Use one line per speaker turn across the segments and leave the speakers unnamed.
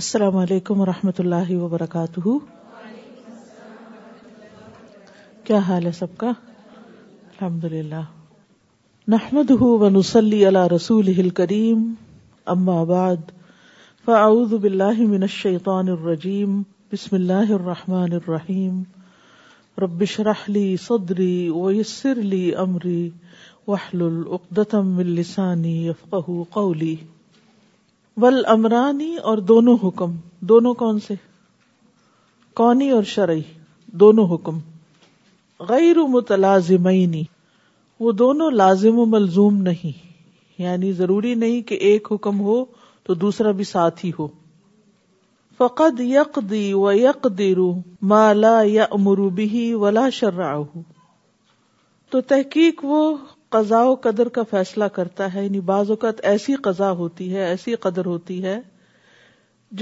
السلام علیکم و رحمۃ اللہ وبرکاتہ کیا حال ہے سب کا الحمد للہ نحمد ونسلی علی رسول کریم اما بعد فاعوذ باللہ من الشیطان الرجیم بسم اللہ الرحمن الرحیم رب ربش رحلی سدری ولی امری وحلسانی ول امرانی اور دونوں حکم دونوں کون سے کونی اور شرعی دونوں حکم غیر متلازمینی وہ دونوں لازم و ملزوم نہیں یعنی ضروری نہیں کہ ایک حکم ہو تو دوسرا بھی ساتھ ہی ہو فقد یقدی و یقدر ما لا یا امروبی ولا تو تحقیق وہ قضاء و قدر کا فیصلہ کرتا ہے یعنی بعض اوقات ایسی قضا ہوتی ہے ایسی قدر ہوتی ہے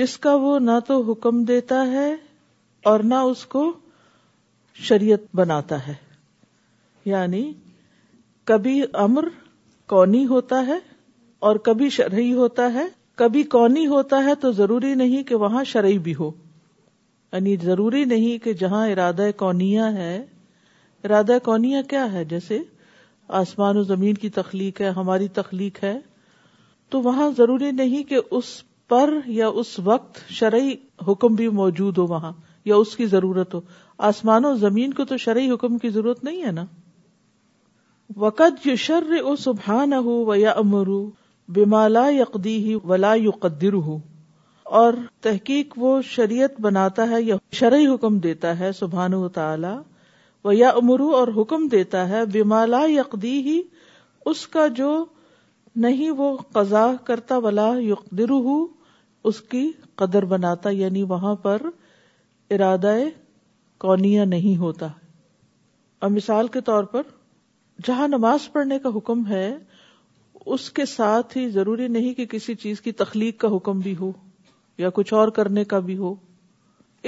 جس کا وہ نہ تو حکم دیتا ہے اور نہ اس کو شریعت بناتا ہے یعنی کبھی امر کونی ہوتا ہے اور کبھی شرعی ہوتا ہے کبھی کونی ہوتا ہے تو ضروری نہیں کہ وہاں شرعی بھی ہو یعنی ضروری نہیں کہ جہاں ارادہ کونیا ہے ارادہ کونیا کیا ہے جیسے آسمان و زمین کی تخلیق ہے ہماری تخلیق ہے تو وہاں ضروری نہیں کہ اس پر یا اس وقت شرعی حکم بھی موجود ہو وہاں یا اس کی ضرورت ہو آسمان و زمین کو تو شرعی حکم کی ضرورت نہیں ہے نا وقت یو شر او سبحان ہو و یا امر بیمالا یقدی ہی ولا قدر ہو اور تحقیق وہ شریعت بناتا ہے یا شرعی حکم دیتا ہے سبحان و تعالی وہ یا امرو اور حکم دیتا ہے بیمالا یقدی ہی اس کا جو نہیں وہ قزا کرتا ولا یقر اس کی قدر بناتا یعنی وہاں پر ارادہ کونیا نہیں ہوتا اور مثال کے طور پر جہاں نماز پڑھنے کا حکم ہے اس کے ساتھ ہی ضروری نہیں کہ کسی چیز کی تخلیق کا حکم بھی ہو یا کچھ اور کرنے کا بھی ہو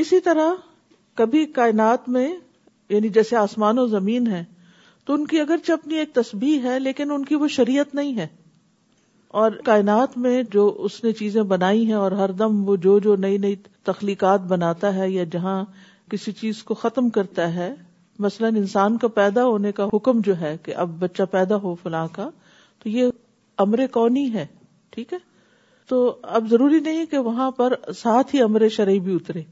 اسی طرح کبھی کائنات میں یعنی جیسے آسمان و زمین ہے تو ان کی اگرچہ اپنی ایک تسبیح ہے لیکن ان کی وہ شریعت نہیں ہے اور کائنات میں جو اس نے چیزیں بنائی ہیں اور ہر دم وہ جو جو نئی نئی تخلیقات بناتا ہے یا جہاں کسی چیز کو ختم کرتا ہے مثلا انسان کا پیدا ہونے کا حکم جو ہے کہ اب بچہ پیدا ہو فلاں کا تو یہ امر کونی ہے ٹھیک ہے تو اب ضروری نہیں کہ وہاں پر ساتھ ہی امر شرعی بھی اترے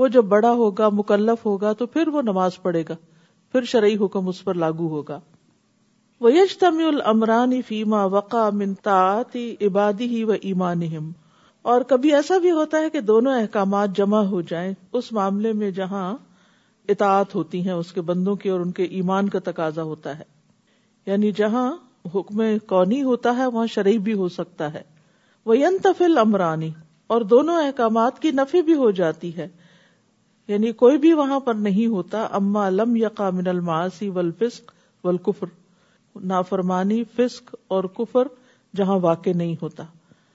وہ جب بڑا ہوگا مکلف ہوگا تو پھر وہ نماز پڑھے گا پھر شرعی حکم اس پر لاگو ہوگا وہ یشتم المران فیما وقا منتا عبادی ہی و ایمان اور کبھی ایسا بھی ہوتا ہے کہ دونوں احکامات جمع ہو جائیں اس معاملے میں جہاں اطاعت ہوتی ہیں اس کے بندوں کی اور ان کے ایمان کا تقاضا ہوتا ہے یعنی جہاں حکم کونی ہوتا ہے وہاں شرعی بھی ہو سکتا ہے وہ ینتفل امرانی اور دونوں احکامات کی نفی بھی ہو جاتی ہے یعنی کوئی بھی وہاں پر نہیں ہوتا اما لم یقا من الماسی والفسق ولکفر نافرمانی فسق اور کفر جہاں واقع نہیں ہوتا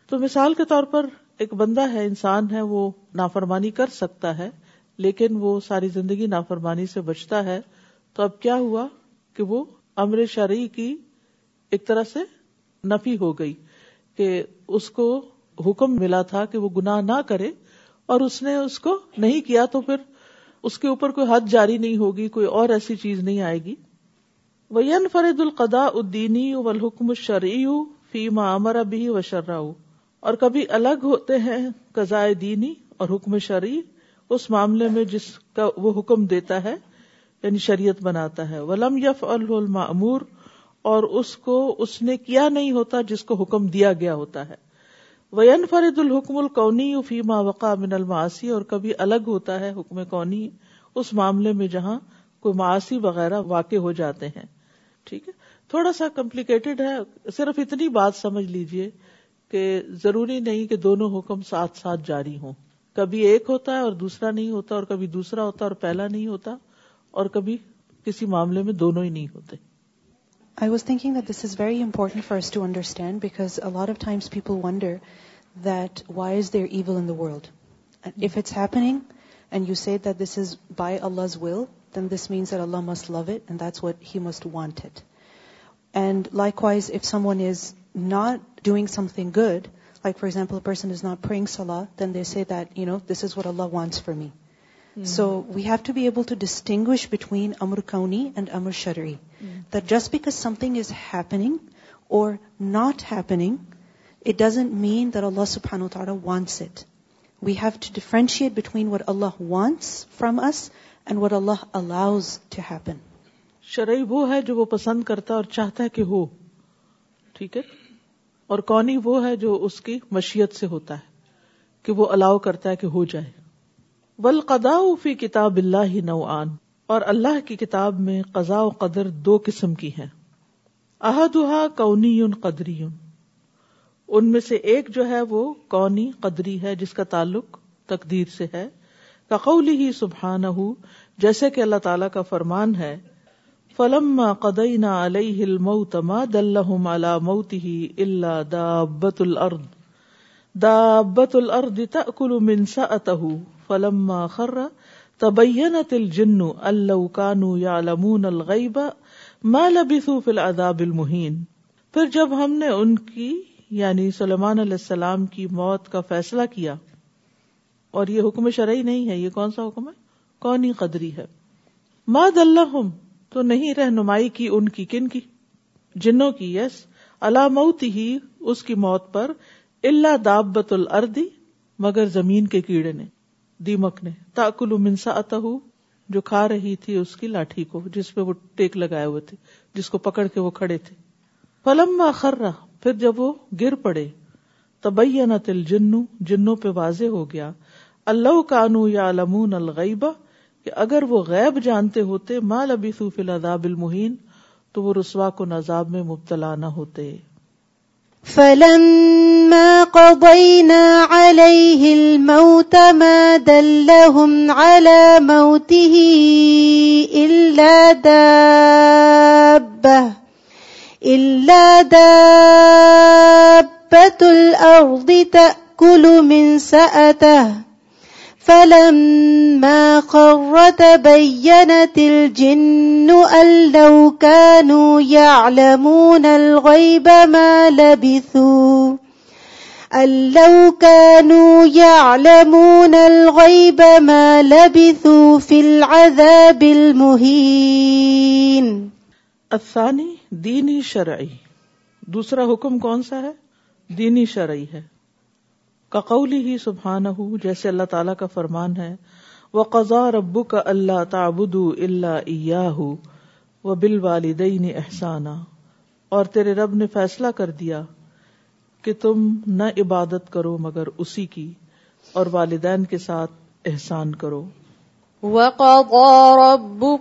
تو مثال کے طور پر ایک بندہ ہے انسان ہے وہ نافرمانی کر سکتا ہے لیکن وہ ساری زندگی نافرمانی سے بچتا ہے تو اب کیا ہوا کہ وہ امر شرعی کی ایک طرح سے نفی ہو گئی کہ اس کو حکم ملا تھا کہ وہ گناہ نہ کرے اور اس نے اس کو نہیں کیا تو پھر اس کے اوپر کوئی حد جاری نہیں ہوگی کوئی اور ایسی چیز نہیں آئے گی وین فرد القدا الدینی و الحکم فی ما امر ابی و شرا اور کبھی الگ ہوتے ہیں قضاء دینی اور حکم شرعی اس معاملے میں جس کا وہ حکم دیتا ہے یعنی شریعت بناتا ہے ولم یف المعمور اور اس کو اس نے کیا نہیں ہوتا جس کو حکم دیا گیا ہوتا ہے وین فرد الحکم القونی فیما وقع من الماسی اور کبھی الگ ہوتا ہے حکم کونی اس معاملے میں جہاں کوئی معاشی وغیرہ واقع ہو جاتے ہیں ٹھیک ہے تھوڑا سا کمپلیکیٹڈ ہے صرف اتنی بات سمجھ لیجئے کہ ضروری نہیں کہ دونوں حکم ساتھ ساتھ جاری ہوں کبھی ایک ہوتا ہے اور دوسرا نہیں ہوتا اور کبھی دوسرا ہوتا اور پہلا نہیں ہوتا اور کبھی کسی معاملے میں دونوں ہی نہیں ہوتے
I was thinking that this is very important for us to understand, because a lot of times people wonder that why is there evil in the world? If it's happening and you say that this is by Allah's will, then this means that Allah must love it and that's what He must want it. And likewise, if someone is not doing something good, like for example, a person is not praying salah, then they say that, this is what Allah wants for me. So we have to be able to distinguish between امر کونی and امر شرعی there just because some thing is happening or not happening it doesn't mean اللہ و wants it we have to differentiate between what Allah wants from us and what Allah
allows to happen شرعی وہ ہے جو وہ پسند کرتا اور چاہتا ہے کہ ہو ٹھیک ہے اور کونی وہ ہے جو اس کی مشیت سے ہوتا ہے کہ وہ الاؤ کرتا ہے کہ ہو جائے قدا فی کتاب اللہ ہی اور اللہ کی کتاب میں قضاء و قدر دو قسم کی ہے احدہا کونی قدری ان میں سے ایک جو ہے وہ کونی قدری ہے جس کا تعلق تقدیر سے ہے کقولی سبحان جیسے کہ اللہ تعالی کا فرمان ہے فلم اتہ فلم طبی ن تل جنو اللہؤ قانو یا لبثوا الغبا العذاب محین پھر جب ہم نے ان کی یعنی سلمان علیہ السلام کی موت کا فیصلہ کیا اور یہ حکم شرعی نہیں ہے یہ کون سا حکم ہے کون ہی قدری ہے ما دلہم تو نہیں رہنمائی کی ان کی کن کی جنوں کی یس اللہ موت ہی اس کی موت پر اللہ دابت الردی مگر زمین کے کیڑے نے دیمک نے تاکل منسا اتا جو کھا رہی تھی اس کی لاٹھی کو جس پہ وہ ٹیک لگائے ہوئے تھے جس کو پکڑ کے وہ کھڑے تھے پلم خرا پھر جب وہ گر پڑے تل جنو جنو پہ واضح ہو گیا اللہ کانو یا علام الغبا کہ اگر وہ غیب جانتے ہوتے ماں لبی سوفیلا محن تو وہ رسوا کو نذاب میں مبتلا نہ ہوتے فلما قضينا عليه الموت ما دلهم على موته إلا دابة إلا دابة الأرض تأكل من سأته فلما قر تبينت الجن أن لو كانوا يعلمون الغيب ما لبثوا أن لو كانوا يعلمون الغيب ما لبثوا في العذاب المهين الثاني ديني شرعي دوسرا حكم كونسا ہے دینی شرعی ہے کقولی ہی سبحان ہوں جیسے اللہ تعالیٰ کا فرمان ہے وہ قزا ربو کا اللہ تابد اللہ عیا و بال والدین احسانہ اور تیرے رب نے فیصلہ کر دیا کہ تم نہ عبادت کرو مگر اسی کی اور والدین کے ساتھ احسان کرو اللہ تو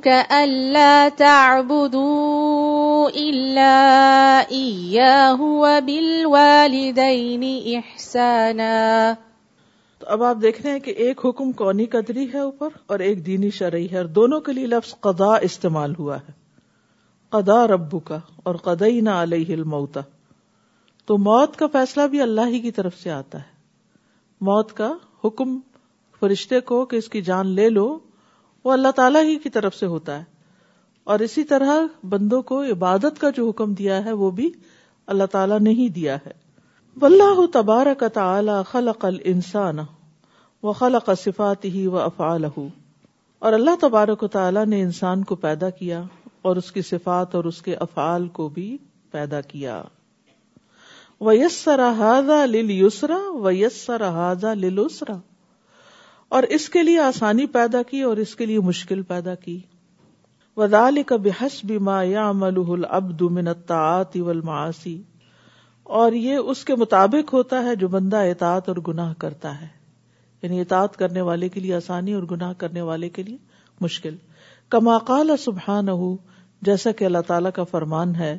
اب آپ دیکھ رہے ہیں کہ ایک حکم کونی قدری ہے اوپر اور ایک دینی شرعی ہے اور دونوں کے لیے لفظ قضاء استعمال ہوا ہے قضا ربو کا اور قدئی نہ الموتا تو موت کا فیصلہ بھی اللہ ہی کی طرف سے آتا ہے موت کا حکم فرشتے کو کہ اس کی جان لے لو وہ اللہ تعالیٰ ہی کی طرف سے ہوتا ہے اور اسی طرح بندوں کو عبادت کا جو حکم دیا ہے وہ بھی اللہ تعالیٰ نے ہی دیا ہے واللہ تبارک تعالی خلق الانسان و خلق صفات ہی و افعال اور اللہ تبارک و تعالیٰ نے انسان کو پیدا کیا اور اس کی صفات اور اس کے افعال کو بھی پیدا کیا و یسرا ہاضا لل یسرا و یسرا ہاضا للسرا اور اس کے لیے آسانی پیدا کی اور اس کے لیے مشکل پیدا کی ودالس بحس ما یا مل ابد والمعاصی اور یہ اس کے مطابق ہوتا ہے جو بندہ اطاعت اور گناہ کرتا ہے یعنی اطاعت کرنے والے کے لیے آسانی اور گناہ کرنے والے کے لیے مشکل کما قال سبحا نہ جیسا کہ اللہ تعالی کا فرمان ہے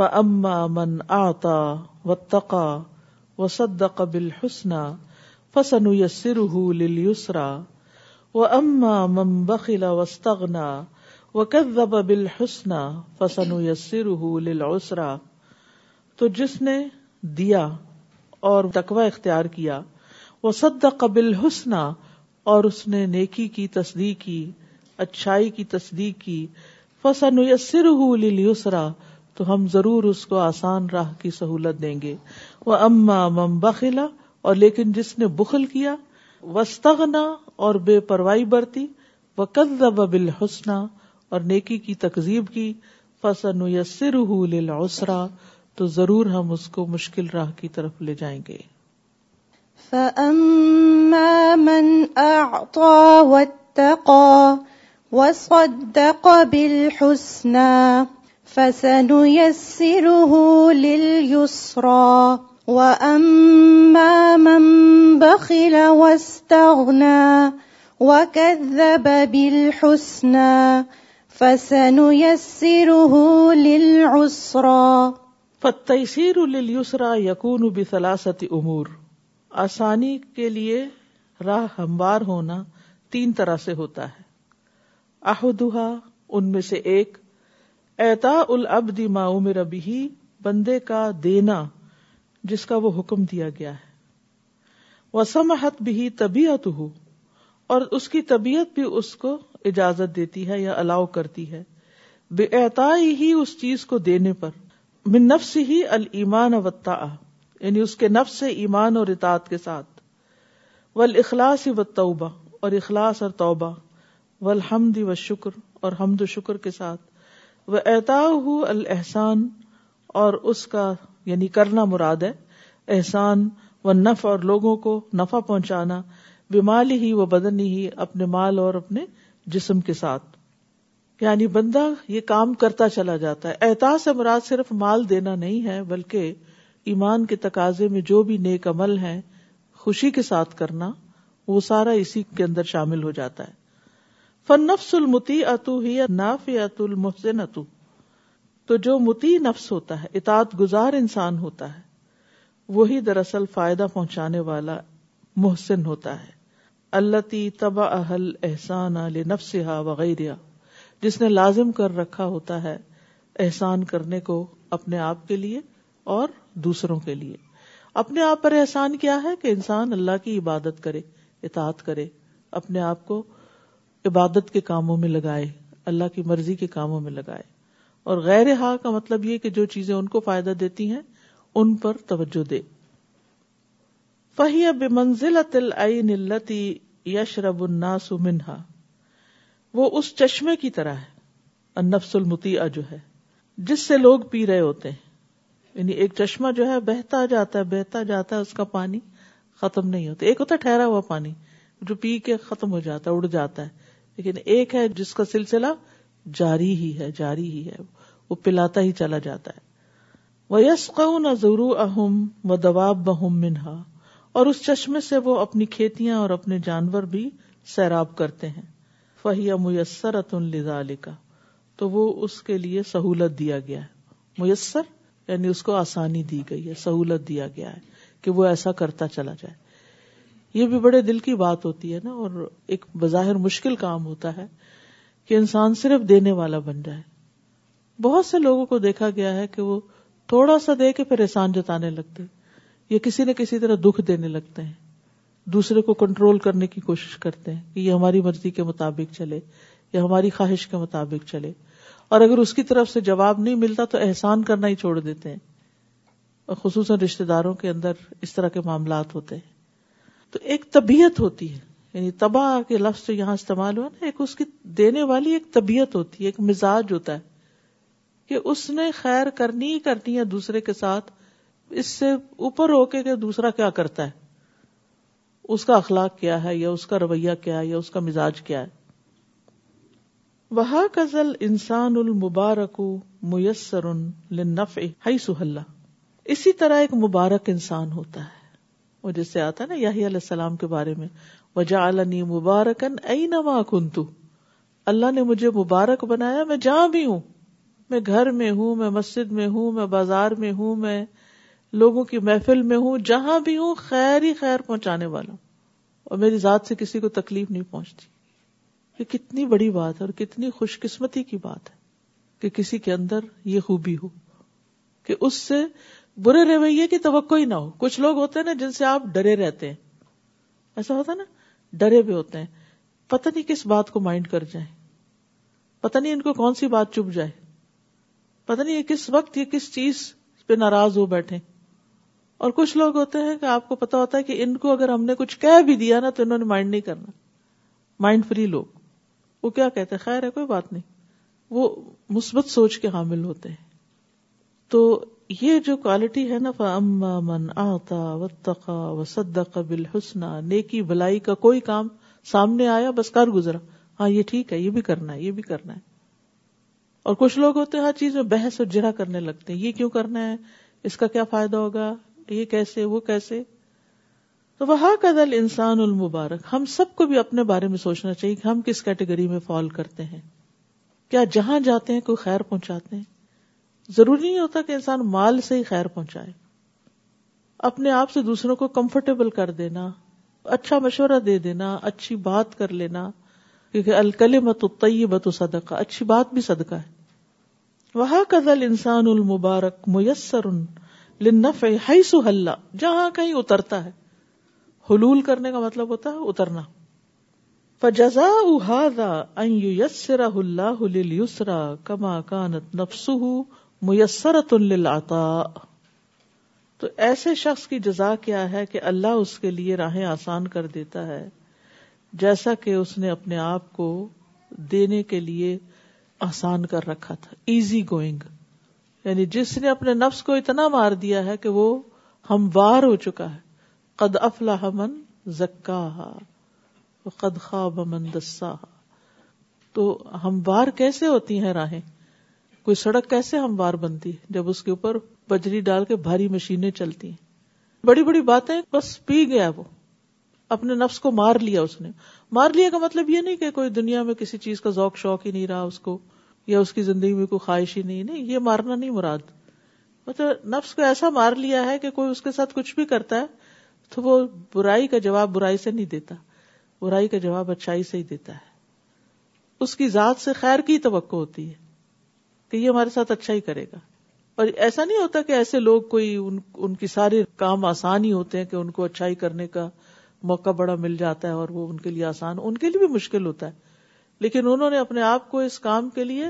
فَأَمَّا من آتا و تقا و صدق قبل حسن فسن یسر لسرا و اما مم بخلا وسطنا بل حسنا فسن یسر لسرا تو جس نے دیا اور تکوا اختیار کیا وہ سد قبل حسنا اور اس نے نیکی کی تصدیق کی اچھائی کی تصدیق کی فسن یسر لسرا تو ہم ضرور اس کو آسان راہ کی سہولت دیں گے وہ اما مم بخلا اور لیکن جس نے بخل کیا وسطنا اور بے پرواہی برتی وہ قد بل حسنا اور نیکی کی تقزیب کی فسن یس سر لسرا تو ضرور ہم اس کو مشکل راہ کی طرف لے جائیں گے أَعْطَى وَاتَّقَى وَصَدَّقَ سر فَسَنُيَسِّرُهُ لِلْيُسْرَى وَأَمَّا بَخِلَ وَاسْتَغْنَى وَكَذَّبَ بِالْحُسْنَى فَسَنُيَسِّرُهُ لِلْعُسْرَى فَالتَّيْسِيرُ لِلْيُسْرَى يَكُونُ سلاستی امور آسانی کے لیے راہ ہموار ہونا تین طرح سے ہوتا ہے احدہا ان میں سے ایک العبد ما معمر ابھی بندے کا دینا جس کا وہ حکم دیا گیا ہے بھی ہو اور اس کی طبیعت بھی اس کو اجازت دیتی ہے یا الاؤ کرتی ہے بے ہی اس چیز کو دینے پر من نفس ہی المان یعنی اس کے نفس سے ایمان اور اطاط کے ساتھ ول اخلاص و توبہ اور اخلاص اور توبہ والحمد و شکر اور حمد و شکر کے ساتھ وہ اتا ہوں الحسان اور اس کا یعنی کرنا مراد ہے احسان و نف اور لوگوں کو نفع پہنچانا بیمالی ہی و بدنی ہی اپنے مال اور اپنے جسم کے ساتھ یعنی بندہ یہ کام کرتا چلا جاتا ہے احتاس مراد صرف مال دینا نہیں ہے بلکہ ایمان کے تقاضے میں جو بھی نیک عمل ہے خوشی کے ساتھ کرنا وہ سارا اسی کے اندر شامل ہو جاتا ہے نفس المتی اتو ہی المحسن اتو تو جو متی نفس ہوتا ہے اطاعت گزار انسان ہوتا ہے وہی دراصل فائدہ پہنچانے والا محسن ہوتا ہے اللہ تی اہل احسان عل نفسیہ وغیرہ جس نے لازم کر رکھا ہوتا ہے احسان کرنے کو اپنے آپ کے لیے اور دوسروں کے لیے اپنے آپ پر احسان کیا ہے کہ انسان اللہ کی عبادت کرے اطاعت کرے اپنے آپ کو عبادت کے کاموں میں لگائے اللہ کی مرضی کے کاموں میں لگائے اور غیر ہا کا مطلب یہ کہ جو چیزیں ان کو فائدہ دیتی ہیں ان پر توجہ دے فہی اب منزل یشرب وہ اس چشمے کی طرح ہے المتی جو ہے جس سے لوگ پی رہے ہوتے ہیں یعنی ایک چشمہ جو ہے بہتا جاتا ہے بہتا جاتا ہے اس کا پانی ختم نہیں ہوتا ایک ہوتا ٹھہرا ہوا پانی جو پی کے ختم ہو جاتا ہے اڑ جاتا ہے لیکن ایک ہے جس کا سلسلہ جاری ہی ہے جاری ہی ہے وہ پلاتا ہی چلا جاتا ہے وہ یس قو نہ ضرو اہم و دباب بہم منہا اور اس چشمے سے وہ اپنی کھیتیاں اور اپنے جانور بھی سیراب کرتے ہیں فہیا میسر اتن لذا تو وہ اس کے لیے سہولت دیا گیا ہے میسر یعنی اس کو آسانی دی گئی ہے سہولت دیا گیا ہے کہ وہ ایسا کرتا چلا جائے یہ بھی بڑے دل کی بات ہوتی ہے نا اور ایک بظاہر مشکل کام ہوتا ہے کہ انسان صرف دینے والا بن جائے بہت سے لوگوں کو دیکھا گیا ہے کہ وہ تھوڑا سا دے کے پھر احسان جتانے لگتے یا کسی نہ کسی طرح دکھ دینے لگتے ہیں دوسرے کو کنٹرول کرنے کی کوشش کرتے ہیں کہ یہ ہماری مرضی کے مطابق چلے یا ہماری خواہش کے مطابق چلے اور اگر اس کی طرف سے جواب نہیں ملتا تو احسان کرنا ہی چھوڑ دیتے ہیں اور خصوصاً رشتے داروں کے اندر اس طرح کے معاملات ہوتے ہیں تو ایک طبیعت ہوتی ہے یعنی تباہ کے لفظ تو یہاں استعمال ہوا نا ایک اس کی دینے والی ایک طبیعت ہوتی ہے ایک مزاج ہوتا ہے کہ اس نے خیر کرنی ہی کرنی ہے دوسرے کے ساتھ اس سے اوپر ہو کے کہ دوسرا کیا کرتا ہے اس کا اخلاق کیا ہے یا اس کا رویہ کیا ہے یا اس کا مزاج کیا ہے وہ کزل انسان المبارک میسر میسرف سہل اسی طرح ایک مبارک انسان ہوتا ہے وہ جس سے آتا ہے نا علیہ السلام کے بارے میں وجا علنی مبارکن ائی نما کنتو اللہ نے مجھے مبارک بنایا میں جہاں بھی ہوں میں گھر میں ہوں میں مسجد میں ہوں میں بازار میں ہوں میں لوگوں کی محفل میں ہوں جہاں بھی ہوں خیر ہی خیر پہنچانے والا ہوں اور میری ذات سے کسی کو تکلیف نہیں پہنچتی یہ کتنی بڑی بات ہے اور کتنی خوش قسمتی کی بات ہے کہ کسی کے اندر یہ خوبی ہو کہ اس سے برے رویے کی توقع ہی نہ ہو کچھ لوگ ہوتے ہیں نا جن سے آپ ڈرے رہتے ہیں ایسا ہوتا ہے نا ڈرے بھی ہوتے ہیں پتہ نہیں کس بات کو مائنڈ کر جائیں پتہ نہیں ان کو کون سی بات چپ جائے پتا نہیں یہ کس وقت یہ کس چیز پہ ناراض ہو بیٹھے اور کچھ لوگ ہوتے ہیں کہ آپ کو پتا ہوتا ہے کہ ان کو اگر ہم نے کچھ کہہ بھی دیا نا تو انہوں نے مائنڈ نہیں کرنا مائنڈ فری لوگ وہ کیا کہتے ہیں خیر ہے کوئی بات نہیں وہ مثبت سوچ کے حامل ہوتے ہیں تو یہ جو کوالٹی ہے نا من آتا و تقا و سد قبل حسنا نیکی بلائی کا کوئی کام سامنے آیا بس کر گزرا ہاں یہ ٹھیک ہے یہ بھی کرنا ہے یہ بھی کرنا ہے اور کچھ لوگ ہوتے ہیں ہر چیز میں بحث اور جرا کرنے لگتے ہیں یہ کیوں کرنا ہے اس کا کیا فائدہ ہوگا یہ کیسے وہ کیسے تو وہ قدل انسان المبارک ہم سب کو بھی اپنے بارے میں سوچنا چاہیے کہ ہم کس کیٹیگری میں فال کرتے ہیں کیا جہاں جاتے ہیں کوئی خیر پہنچاتے ہیں ضروری نہیں ہوتا کہ انسان مال سے ہی خیر پہنچائے اپنے آپ سے دوسروں کو کمفرٹیبل کر دینا اچھا مشورہ دے دینا اچھی بات کر لینا الکل متعیب بت صدقہ اچھی بات بھی صدقہ ہے وہاں کزل انسان المبارک میسر فی جہاں کہیں اترتا ہے حلول کرنے کا مطلب ہوتا ہے اترنا فزا احاذہ اللہ ہل کما کانت نفس میسر للعطاء تو ایسے شخص کی جزا کیا ہے کہ اللہ اس کے لیے راہیں آسان کر دیتا ہے جیسا کہ اس نے اپنے آپ کو دینے کے لیے آسان کر رکھا تھا ایزی گوئنگ یعنی جس نے اپنے نفس کو اتنا مار دیا ہے کہ وہ ہموار ہو چکا ہے قد افلاح من زکا قد خواب من دسا تو ہموار کیسے ہوتی ہیں راہیں کوئی سڑک کیسے ہموار بنتی ہے جب اس کے اوپر بجری ڈال کے بھاری مشینیں چلتی ہیں بڑی بڑی باتیں بس پی گیا وہ اپنے نفس کو مار لیا اس نے مار لیا کا مطلب یہ نہیں کہ کوئی دنیا میں کسی چیز کا ذوق شوق ہی نہیں رہا اس کو یا اس کی زندگی میں کوئی خواہش ہی نہیں نہیں یہ مارنا نہیں مراد مطلب نفس کو ایسا مار لیا ہے کہ کوئی اس کے ساتھ کچھ بھی کرتا ہے تو وہ برائی کا جواب برائی سے نہیں دیتا برائی کا جواب اچھائی سے ہی دیتا ہے اس کی ذات سے خیر کی توقع ہوتی ہے کہ یہ ہمارے ساتھ اچھا ہی کرے گا اور ایسا نہیں ہوتا کہ ایسے لوگ کوئی ان, ان کی سارے کام آسان ہی ہوتے ہیں کہ ان کو اچھائی کرنے کا موقع بڑا مل جاتا ہے اور وہ ان کے لیے آسان ان کے لیے بھی مشکل ہوتا ہے لیکن انہوں نے اپنے آپ کو اس کام کے لیے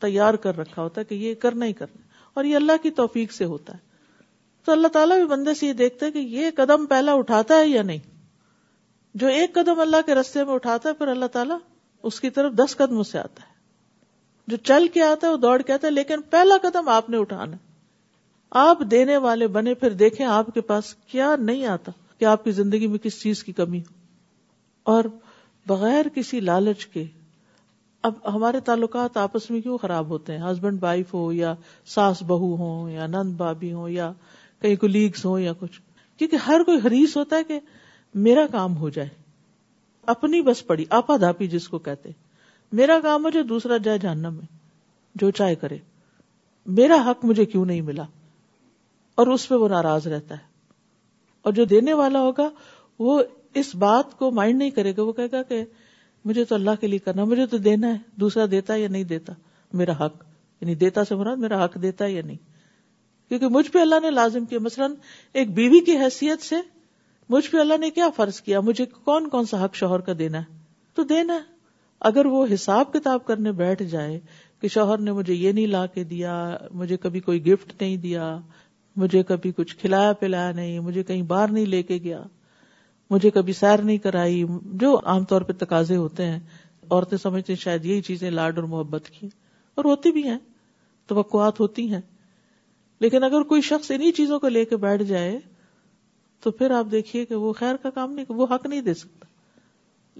تیار کر رکھا ہوتا ہے کہ یہ کرنا ہی کرنا اور یہ اللہ کی توفیق سے ہوتا ہے تو اللہ تعالیٰ بھی بندے سے یہ دیکھتا ہے کہ یہ قدم پہلا اٹھاتا ہے یا نہیں جو ایک قدم اللہ کے رستے میں اٹھاتا ہے پھر اللہ تعالیٰ اس کی طرف دس قدم سے آتا ہے جو چل کے آتا ہے وہ دوڑ کے آتا ہے لیکن پہلا قدم آپ نے اٹھانا آپ دینے والے بنے پھر دیکھیں آپ کے پاس کیا نہیں آتا کہ آپ کی زندگی میں کس چیز کی کمی ہو اور بغیر کسی لالچ کے اب ہمارے تعلقات آپس میں کیوں خراب ہوتے ہیں ہسبینڈ وائف ہو یا ساس بہو ہوں یا نند بابی ہوں یا کہیں کولیگس ہو یا کچھ کیونکہ ہر کوئی ہریس ہوتا ہے کہ میرا کام ہو جائے اپنی بس پڑی آپا دھاپی جس کو کہتے میرا کام ہو جائے دوسرا جائے جاننا میں جو چائے کرے میرا حق مجھے کیوں نہیں ملا اور اس پہ وہ ناراض رہتا ہے اور جو دینے والا ہوگا وہ اس بات کو مائنڈ نہیں کرے گا وہ کہے گا کہ مجھے تو اللہ کے لیے کرنا مجھے تو دینا ہے دوسرا دیتا یا نہیں دیتا میرا حق یعنی دیتا سے مراد میرا حق دیتا یا نہیں کیونکہ مجھ پہ اللہ نے لازم کیا مثلاً ایک بیوی کی حیثیت سے مجھ پہ اللہ نے کیا فرض کیا مجھے کون کون سا حق شوہر کا دینا ہے تو دینا ہے اگر وہ حساب کتاب کرنے بیٹھ جائے کہ شوہر نے مجھے یہ نہیں لا کے دیا مجھے کبھی کوئی گفٹ نہیں دیا مجھے کبھی کچھ کھلایا پلایا نہیں مجھے کہیں باہر نہیں لے کے گیا مجھے کبھی سیر نہیں کرائی جو عام طور پہ تقاضے ہوتے ہیں عورتیں سمجھتے ہیں شاید یہی چیزیں لاڈ اور محبت کی اور ہوتی بھی ہیں توقعات ہوتی ہیں لیکن اگر کوئی شخص انہیں چیزوں کو لے کے بیٹھ جائے تو پھر آپ دیکھیے کہ وہ خیر کا کام نہیں وہ حق نہیں دے سکتا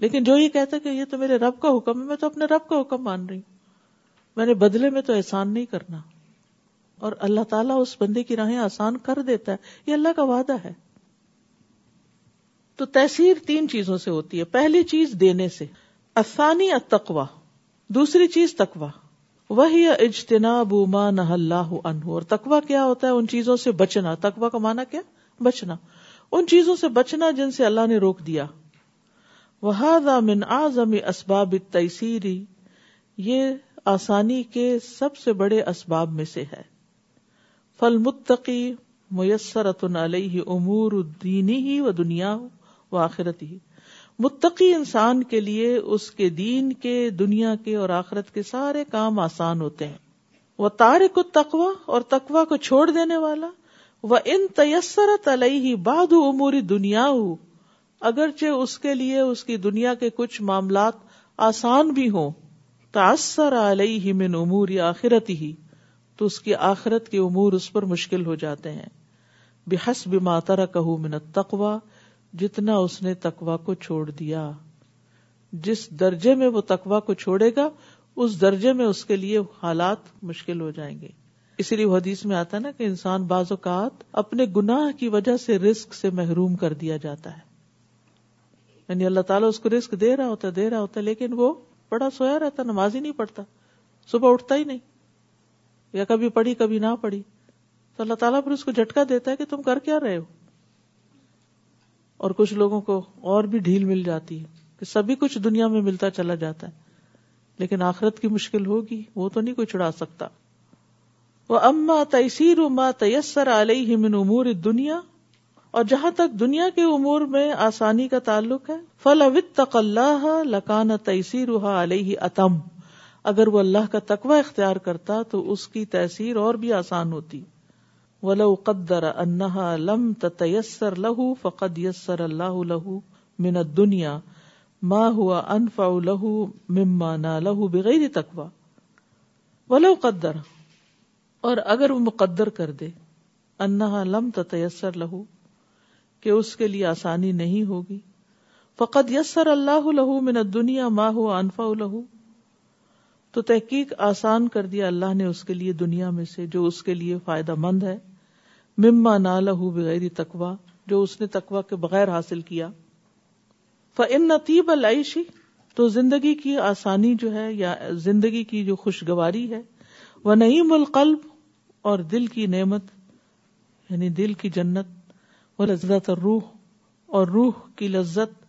لیکن جو یہ کہتا کہ یہ تو میرے رب کا حکم ہے میں تو اپنے رب کا حکم مان رہی ہوں میں نے بدلے میں تو احسان نہیں کرنا اور اللہ تعالیٰ اس بندے کی راہیں آسان کر دیتا ہے یہ اللہ کا وعدہ ہے تو تحصیل تین چیزوں سے ہوتی ہے پہلی چیز دینے سے آسانی دوسری چیز تکوا وہی اجتنا ما نہ انہوں اور تکوا کیا ہوتا ہے ان چیزوں سے بچنا تکوا کا مانا کیا بچنا ان چیزوں سے بچنا جن سے اللہ نے روک دیا وہ اسباب تیسیری یہ آسانی کے سب سے بڑے اسباب میں سے ہے فل متقی امور الدینی ہی و دنیا و آخرت ہی متقی انسان کے لیے اس کے دین کے دنیا کے اور آخرت کے سارے کام آسان ہوتے ہیں وہ تارک تقوا اور تقوا کو چھوڑ دینے والا وہ ان تیسرت علیہ باد عموری دنیا ہو اگرچہ اس کے لیے اس کی دنیا کے کچھ معاملات آسان بھی ہوں تاثر علیہ من امور آخرت ہی تو اس کی آخرت کے امور اس پر مشکل ہو جاتے ہیں بحس حس بھی منت تقوا جتنا اس نے تقوا کو چھوڑ دیا جس درجے میں وہ تقوا کو چھوڑے گا اس درجے میں اس کے لیے حالات مشکل ہو جائیں گے اسی لیے حدیث میں آتا نا کہ انسان بعض اوقات اپنے گناہ کی وجہ سے رسک سے محروم کر دیا جاتا ہے یعنی اللہ تعالیٰ اس کو رسک دے رہا ہوتا دے رہا ہوتا لیکن وہ بڑا سویا رہتا نماز ہی نہیں پڑتا صبح اٹھتا ہی نہیں یا کبھی پڑھی کبھی نہ پڑھی تو اللہ تعالیٰ پھر اس کو جھٹکا دیتا ہے کہ تم کر کیا رہے ہو اور کچھ لوگوں کو اور بھی ڈھیل مل جاتی ہے کہ سبھی کچھ دنیا میں ملتا چلا جاتا ہے لیکن آخرت کی مشکل ہوگی وہ تو نہیں کوئی چھڑا سکتا وہ اما تیسیر اما تیسر علیہ ہی من امور دنیا اور جہاں تک دنیا کے امور میں آسانی کا تعلق ہے فلاوت اللہ لکان تیسیر علیہ اتم اگر وہ اللہ کا تقوی اختیار کرتا تو اس کی تاثیر اور بھی آسان ہوتی ولو قدر انہا لم تتیسر لہو فقد یسر اللہ لہو من الدنیا ما ہوا انفع لہو مما لہو بغیر تقوی ولو قدر اور اگر وہ مقدر کر دے انہا لم تتیسر لہو کہ اس کے لیے آسانی نہیں ہوگی فقد یسر اللہ لہو من الدنیا ما ہوا انفع لہو تو تحقیق آسان کر دیا اللہ نے اس کے لیے دنیا میں سے جو اس کے لیے فائدہ مند ہے مما نالہ بغیر تقوا جو اس نے تقوا کے بغیر حاصل کیا فن نتیب العیشی تو زندگی کی آسانی جو ہے یا زندگی کی جو خوشگواری ہے وہ نہیں ملقلب اور دل کی نعمت یعنی دل کی جنت وہ لذت روح اور روح کی لذت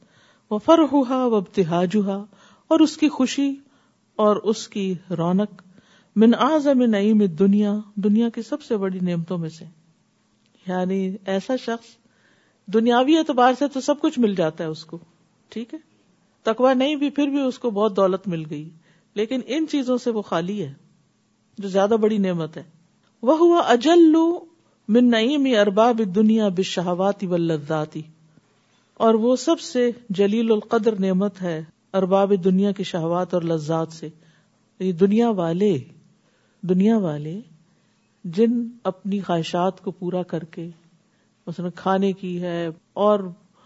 وہ فر ہوا و اب اور اس کی خوشی اور اس کی رونق من اعظم نعیم دنیا دنیا کی سب سے بڑی نعمتوں میں سے یعنی ایسا شخص دنیاوی اعتبار سے تو سب کچھ مل جاتا ہے اس کو ٹھیک ہے تکوا نہیں بھی پھر بھی اس کو بہت دولت مل گئی لیکن ان چیزوں سے وہ خالی ہے جو زیادہ بڑی نعمت ہے وہ ہوا اجلو من نعیم ارباب دنیا بشہواتی و اور وہ سب سے جلیل القدر نعمت ہے ارباب دنیا کے شہوات اور لذات سے یہ دنیا والے دنیا والے جن اپنی خواہشات کو پورا کر کے اس نے کھانے کی ہے اور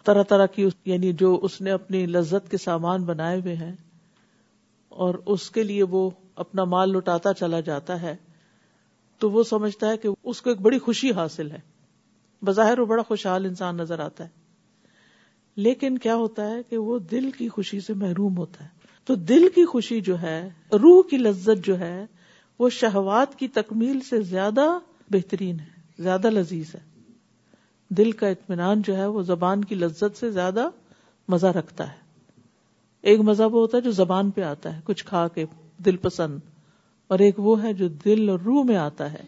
طرح طرح کی یعنی جو اس نے اپنی لذت کے سامان بنائے ہوئے ہیں اور اس کے لیے وہ اپنا مال لٹاتا چلا جاتا ہے تو وہ سمجھتا ہے کہ اس کو ایک بڑی خوشی حاصل ہے بظاہر وہ بڑا خوشحال انسان نظر آتا ہے لیکن کیا ہوتا ہے کہ وہ دل کی خوشی سے محروم ہوتا ہے تو دل کی خوشی جو ہے روح کی لذت جو ہے وہ شہوات کی تکمیل سے زیادہ بہترین ہے زیادہ لذیذ ہے دل کا اطمینان جو ہے وہ زبان کی لذت سے زیادہ مزہ رکھتا ہے ایک مزہ وہ ہوتا ہے جو زبان پہ آتا ہے کچھ کھا کے دل پسند اور ایک وہ ہے جو دل اور روح میں آتا ہے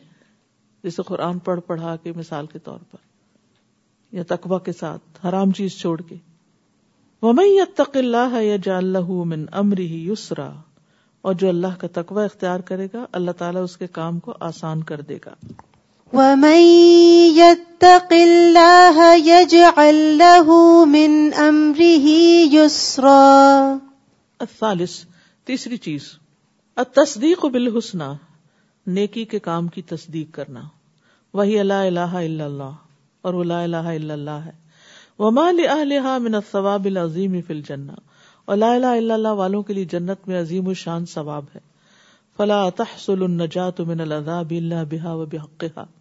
جسے قرآن پڑھ پڑھا کے مثال کے طور پر یا تقوا کے ساتھ حرام چیز چھوڑ کے ومئی اب یا یج اللہ من امری یسرا اور جو اللہ کا تقوا اختیار کرے گا اللہ تعالیٰ اس کے کام کو آسان کر دے گا اللہ الثالث تیسری چیز تصدیق و بالحسن نیکی کے کام کی تصدیق کرنا وہی اللہ اللہ اللہ اللہ اور وہ لا الہ الا اللہ ہے وما لأهلها من الثواب العظیم فی الجنة اور لا الہ الا اللہ والوں کے لیے جنت میں عظیم و شان ثواب ہے فلا تحصل النجات من العذاب الا بها وبحقها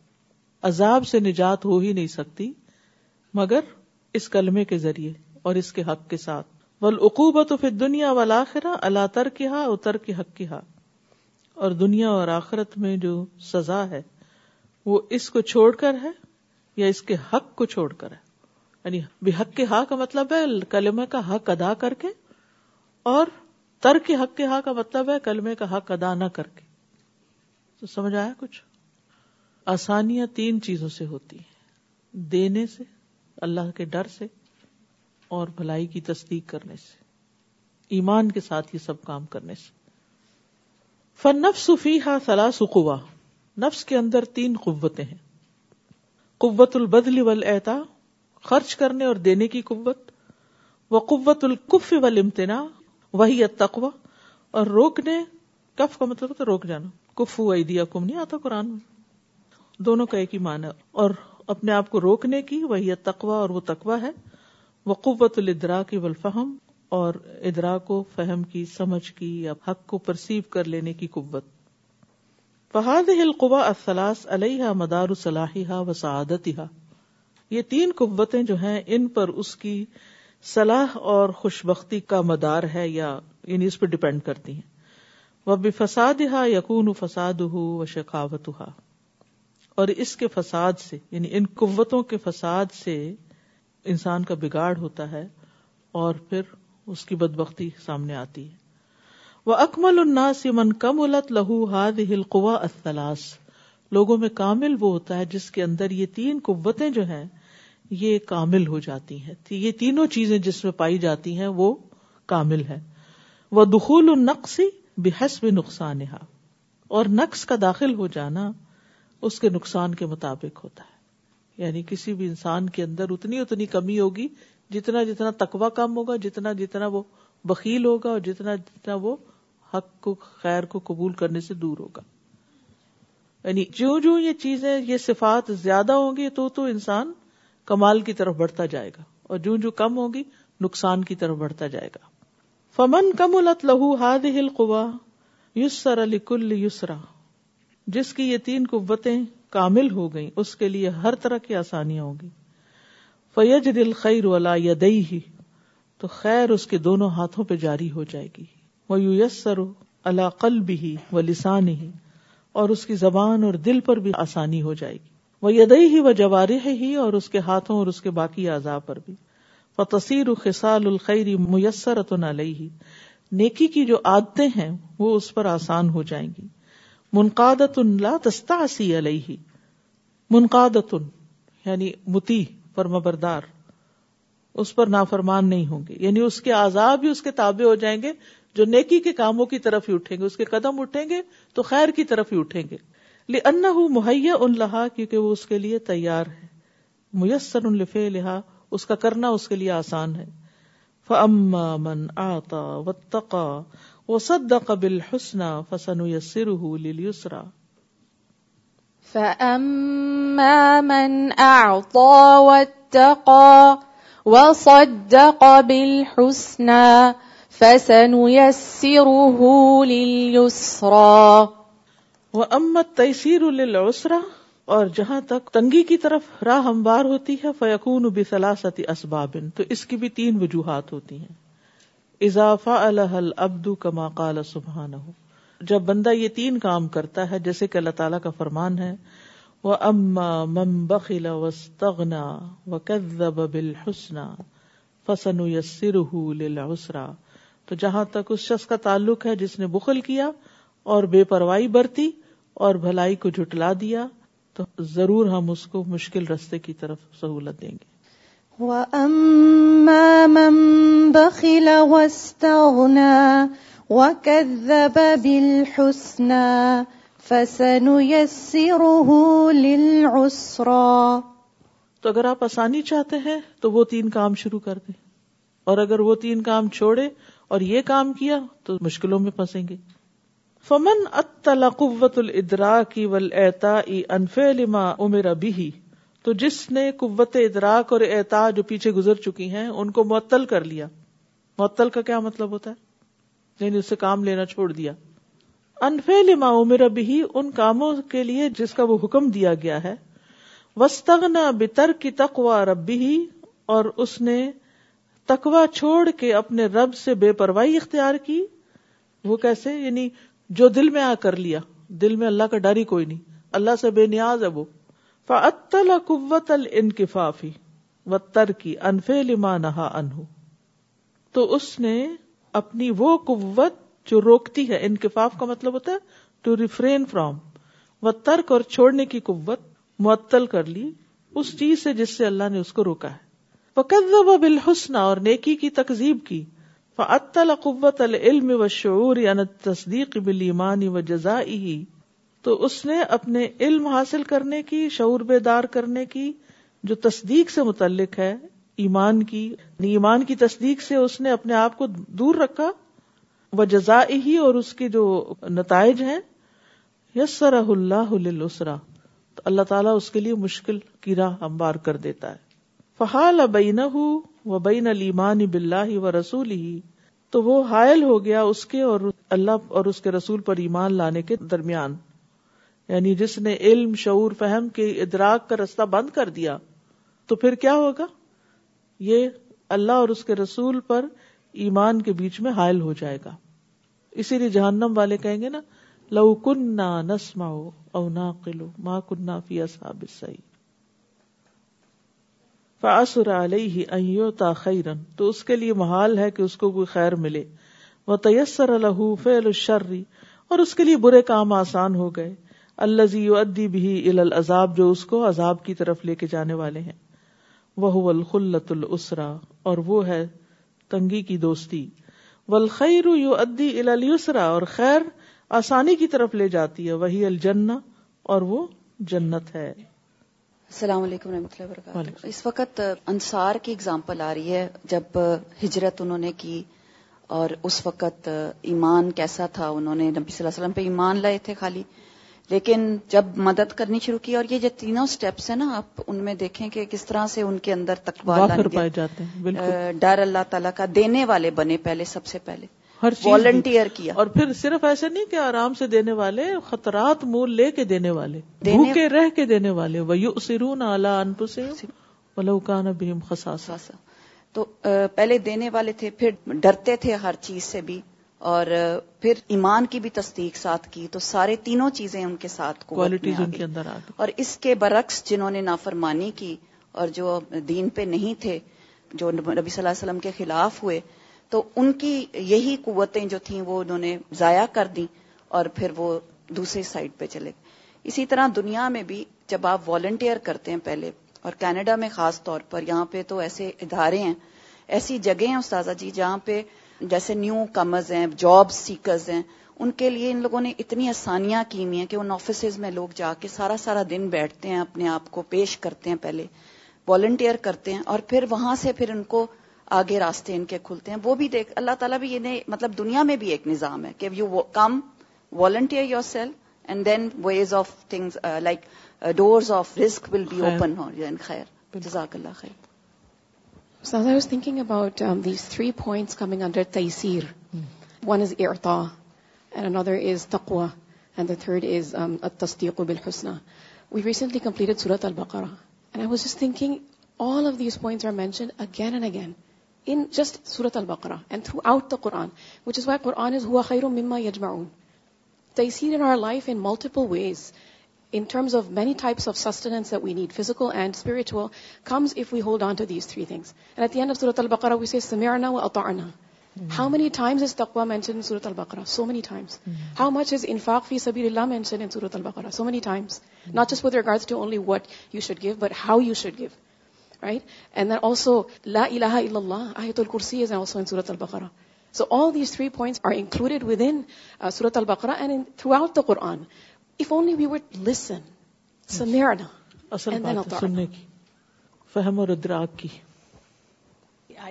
عذاب سے نجات ہو ہی نہیں سکتی مگر اس کلمے کے ذریعے اور اس کے حق کے ساتھ والعقوبت فی الدنیا والآخرہ الا ترکھا او ترک حقها اور دنیا اور آخرت میں جو سزا ہے وہ اس کو چھوڑ کر ہے یا اس کے حق کو چھوڑ کر ہے یعنی حق کے ہاں کا مطلب ہے کلمے کا حق ادا کر کے اور تر کے حق کے ہاں کا مطلب ہے کلمے کا حق ادا نہ کر کے تو سمجھ آیا کچھ آسانیاں تین چیزوں سے ہوتی ہیں دینے سے اللہ کے ڈر سے اور بھلائی کی تصدیق کرنے سے ایمان کے ساتھ یہ سب کام کرنے سے فنف صفی سلا سخوا نفس کے اندر تین قوتیں ہیں قوت البدل والاعطاء خرچ کرنے اور دینے کی قوت وہ قوت القف و وہی اقوا اور روکنے کف کا مطلب تو روک جانا ہوا ایدیا کم نہیں آتا قرآن میں دونوں کا ایک ہی معنی اور اپنے آپ کو روکنے کی وہی تقوا اور وہ تقوا ہے وہ قوت الدرا کی والفہم اور ادرا کو فہم کی سمجھ کی یا حق کو پرسیو کر لینے کی قوت فہاد ہل قبا اصلاس علیہ مدار صلاحیہ و سعادت ہا یہ تین قوتیں جو ہیں ان پر اس کی صلاح اور خوش بختی کا مدار ہے یا یعنی اس پر ڈپینڈ کرتی ہیں وہ بے فساد ہا یقون و فساد ہا اور اس کے فساد سے یعنی ان قوتوں کے فساد سے انسان کا بگاڑ ہوتا ہے اور پھر اس کی بدبختی سامنے آتی ہے وہ اکمل الناس من کم الت لہو ہاد ہلقوا اطلاس لوگوں میں کامل وہ ہوتا ہے جس کے اندر یہ تین قوتیں جو ہیں یہ کامل ہو جاتی ہیں یہ تینوں چیزیں جس میں پائی جاتی ہیں وہ کامل ہے وہ نقص بحث نقصان یہاں اور نقص کا داخل ہو جانا اس کے نقصان کے مطابق ہوتا ہے یعنی کسی بھی انسان کے اندر اتنی اتنی کمی ہوگی جتنا جتنا تکوا کم ہوگا جتنا جتنا وہ بکیل ہوگا اور جتنا جتنا وہ حق کو خیر کو قبول کرنے سے دور ہوگا یعنی جو جو یہ چیزیں یہ صفات زیادہ ہوں گی تو تو انسان کمال کی طرف بڑھتا جائے گا اور جو جو کم ہوگی نقصان کی طرف بڑھتا جائے گا فمن کم الت لہو ہاد ہل قوا یوسر علی کل یوسرا جس کی یہ تین قوتیں کامل ہو گئی اس کے لیے ہر طرح کی آسانیاں ہوں گی فیج دل خیر ولا یا دئی ہی تو خیر اس کے دونوں ہاتھوں پہ جاری ہو جائے گی اللہ القل بھی و لسان ہی اور اس کی زبان اور دل پر بھی آسانی ہو جائے گی وہ یدئی ہی وہ جوارح ہی اور اس کے ہاتھوں اور اس کے باقی اعضاء پر بھی وہ تصیر خسال الخری میسر اتن ہی نیکی کی جو عادتیں ہیں وہ اس پر آسان ہو جائیں گی منقادت لا تستعصی علیہ منقادت یعنی متی فرم بردار اس پر نافرمان نہیں ہوں گے یعنی اس کے آزاد بھی اس کے تابع ہو جائیں گے جو نیکی کے کاموں کی طرف ہی اٹھیں گے اس کے قدم اٹھیں گے تو خیر کی طرف ہی اٹھیں گے لن مہیا ان لہا کیونکہ وہ اس کے لیے تیار ہے میسر ان لفے لہا اس کا کرنا اس کے لیے آسان ہے آتا سد قبل حسنا فسن سر أعطى واتقى وصدق بالحسنى فن سرا و امترا اور جہاں تک تنگی کی طرف راہ ہموار ہوتی ہے فیقون اسبابن تو اس کی بھی تین وجوہات ہوتی ہیں اضافہ الحل ابدو کما قال سبحان ہو جب بندہ یہ تین کام کرتا ہے جیسے کہ اللہ تعالیٰ کا فرمان ہے وہ اما مم بخلا وسطنا و فسن یسر لسرا تو جہاں تک اس شخص کا تعلق ہے جس نے بخل کیا اور بے پرواہی برتی اور بھلائی کو جھٹلا دیا تو ضرور ہم اس کو مشکل رستے کی طرف سہولت دیں گے تو اگر آپ آسانی چاہتے ہیں تو وہ تین کام شروع کر دیں اور اگر وہ تین کام چھوڑے اور یہ کام کیا تو مشکلوں میں پھنسیں گے فمن قوت الدرا کی تو جس نے قوت ادراک اور اعتا جو پیچھے گزر چکی ہیں ان کو معطل کر لیا معطل کا کیا مطلب ہوتا ہے یعنی اسے کام لینا چھوڑ دیا انف علما امر ابی ان کاموں کے لیے جس کا وہ حکم دیا گیا ہے وسطنا بتر کی تقوا ربی اور اس نے تکوا چھوڑ کے اپنے رب سے بے پرواہی اختیار کی وہ کیسے یعنی جو دل میں آ کر لیا دل میں اللہ کا ڈر ہی کوئی نہیں اللہ سے بے نیاز ہے وہ فعطل قوت الانکفافی و ترکی انفے لما نہا انہ تو اس نے اپنی وہ قوت جو روکتی ہے انکفاف کا مطلب ہوتا ہے ٹو ریفرین فرام و ترک اور چھوڑنے کی قوت معطل کر لی اس چیز سے جس سے اللہ نے اس کو روکا ہے بالحسن اور نیکی کی تکذیب کی فعطل قوت العلم و شعور یعنی تصدیق بالایمان و جزائی تو اس نے اپنے علم حاصل کرنے کی شعور بیدار کرنے کی جو تصدیق سے متعلق ہے ایمان کی یعنی ایمان کی تصدیق سے اس نے اپنے آپ کو دور رکھا جزا ہی اور اس کے جو نتائج ہیں یسر اللہ تو اللہ تعالیٰ اس کے لیے مشکل کی راہ ہموار کر دیتا ہے فہال بین و بین المانی بلّہ و رسول ہی تو وہ حائل ہو گیا اس کے اور اللہ اور اس کے رسول پر ایمان لانے کے درمیان یعنی جس نے علم شعور فہم کے ادراک کا رستہ بند کر دیا تو پھر کیا ہوگا یہ اللہ اور اس کے رسول پر ایمان کے بیچ میں حائل ہو جائے گا اسی لیے جہنم والے کہیں گے نا لو کنہ نسما او نہ قلو ما کنہ فی اصحاب سعی علیہ ان یوتا خیرن تو اس کے لیے محال ہے کہ اس کو کوئی خیر ملے وہ تیسر فعل الشر اور اس کے لیے برے کام آسان ہو گئے جو ادی بھی عذاب کی طرف لے کے جانے والے ہیں وہ الاسرا اور وہ ہے تنگی کی دوستی والخیر یؤدی ادی الاسرا اور خیر آسانی کی طرف لے جاتی ہے وہی الجنہ اور وہ جنت ہے
السلام علیکم رحمۃ اللہ وبرکاتہ اس وقت انصار کی اگزامپل آ رہی ہے جب ہجرت انہوں نے کی اور اس وقت ایمان کیسا تھا انہوں نے نبی صلی اللہ علیہ وسلم پہ ایمان لائے تھے خالی لیکن جب مدد کرنی شروع کی اور یہ جو تینوں سٹیپس ہیں نا آپ ان میں دیکھیں کہ کس طرح سے ان کے اندر تکوا
جاتے ہیں
ڈر اللہ تعالیٰ کا دینے والے بنے پہلے سب سے پہلے ہر چیز والنٹیئر کیا
اور پھر صرف ایسے نہیں کہ آرام سے دینے والے خطرات مول لے کے دینے دینے والے والے بھوکے رہ
کے تو پہلے دینے والے تھے پھر ڈرتے تھے ہر چیز سے بھی اور پھر ایمان کی بھی تصدیق ساتھ کی تو سارے تینوں چیزیں ان کے ساتھ کوالٹیز ان کے اندر آ اور اس کے برعکس جنہوں نے نافرمانی کی اور جو دین پہ نہیں تھے جو نبی صلی اللہ علیہ وسلم کے خلاف ہوئے تو ان کی یہی قوتیں جو تھیں وہ انہوں نے ضائع کر دیں اور پھر وہ دوسری سائڈ پہ چلے اسی طرح دنیا میں بھی جب آپ والنٹیئر کرتے ہیں پہلے اور کینیڈا میں خاص طور پر یہاں پہ تو ایسے ادارے ہیں ایسی جگہیں استاذہ جی جہاں پہ جیسے نیو کمرز ہیں جاب سیکرز ہیں ان کے لیے ان لوگوں نے اتنی آسانیاں کی ہوئی ہیں کہ ان آفیسز میں لوگ جا کے سارا سارا دن بیٹھتے ہیں اپنے آپ کو پیش کرتے ہیں پہلے والنٹیئر کرتے ہیں اور پھر وہاں سے پھر ان کو آگے راستے ان کے کھلتے ہیں وہ بھی دیکھ اللہ تعالیٰ بھی مطلب دنیا میں بھی ایک نظام ہے کہ you come volunteer your self and then ways of of things like doors risk will be open خیر یعنی خیر جزاک
اللہ بالخسنٹلی بکارگین ان جسٹ سورت البک اینڈ تھرو آؤٹ دا قرآن ویچ از وائی قرآن life in multiple ways enough main types of sustenance we need physical and spiritual comes if we hold on trust three how many times is تکوا mention البکرا so many times how much is اناکی سبیر اللہ mention البکرا so many times not just but regards give but how you should give right? And and And then then also, also La ilaha illallah, Ayatul Kursi is in in, Surah Surah Al-Baqarah. Al-Baqarah So all these three points are included within uh, throughout the Quran. If only we would listen. Samirna.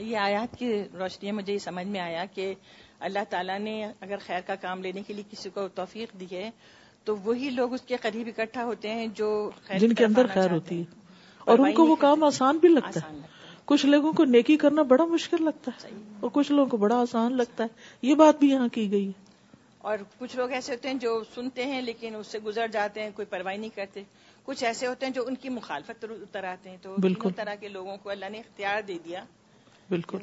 یہ آیات کی روشنی مجھے یہ سمجھ میں آیا کہ اللہ تعالیٰ نے اگر خیر کا کام لینے کے لیے کسی کو توفیق دی ہے تو وہی لوگ اس کے قریب اکٹھا ہوتے ہیں جو
خیر جن کے اندر خیر ہوتی ہے اور ان کو وہ کام آسان بھی لگتا ہے کچھ لوگوں کو نیکی کرنا بڑا مشکل لگتا ہے اور کچھ لوگوں کو بڑا آسان لگتا ہے یہ بات بھی یہاں کی گئی
اور کچھ لوگ ایسے ہوتے ہیں جو سنتے ہیں لیکن اس سے گزر جاتے ہیں کوئی پرواہ نہیں کرتے کچھ ایسے ہوتے ہیں جو ان کی مخالفت اتر آتے ہیں تو بالکل طرح کے لوگوں کو اللہ نے اختیار دے دیا
بالکل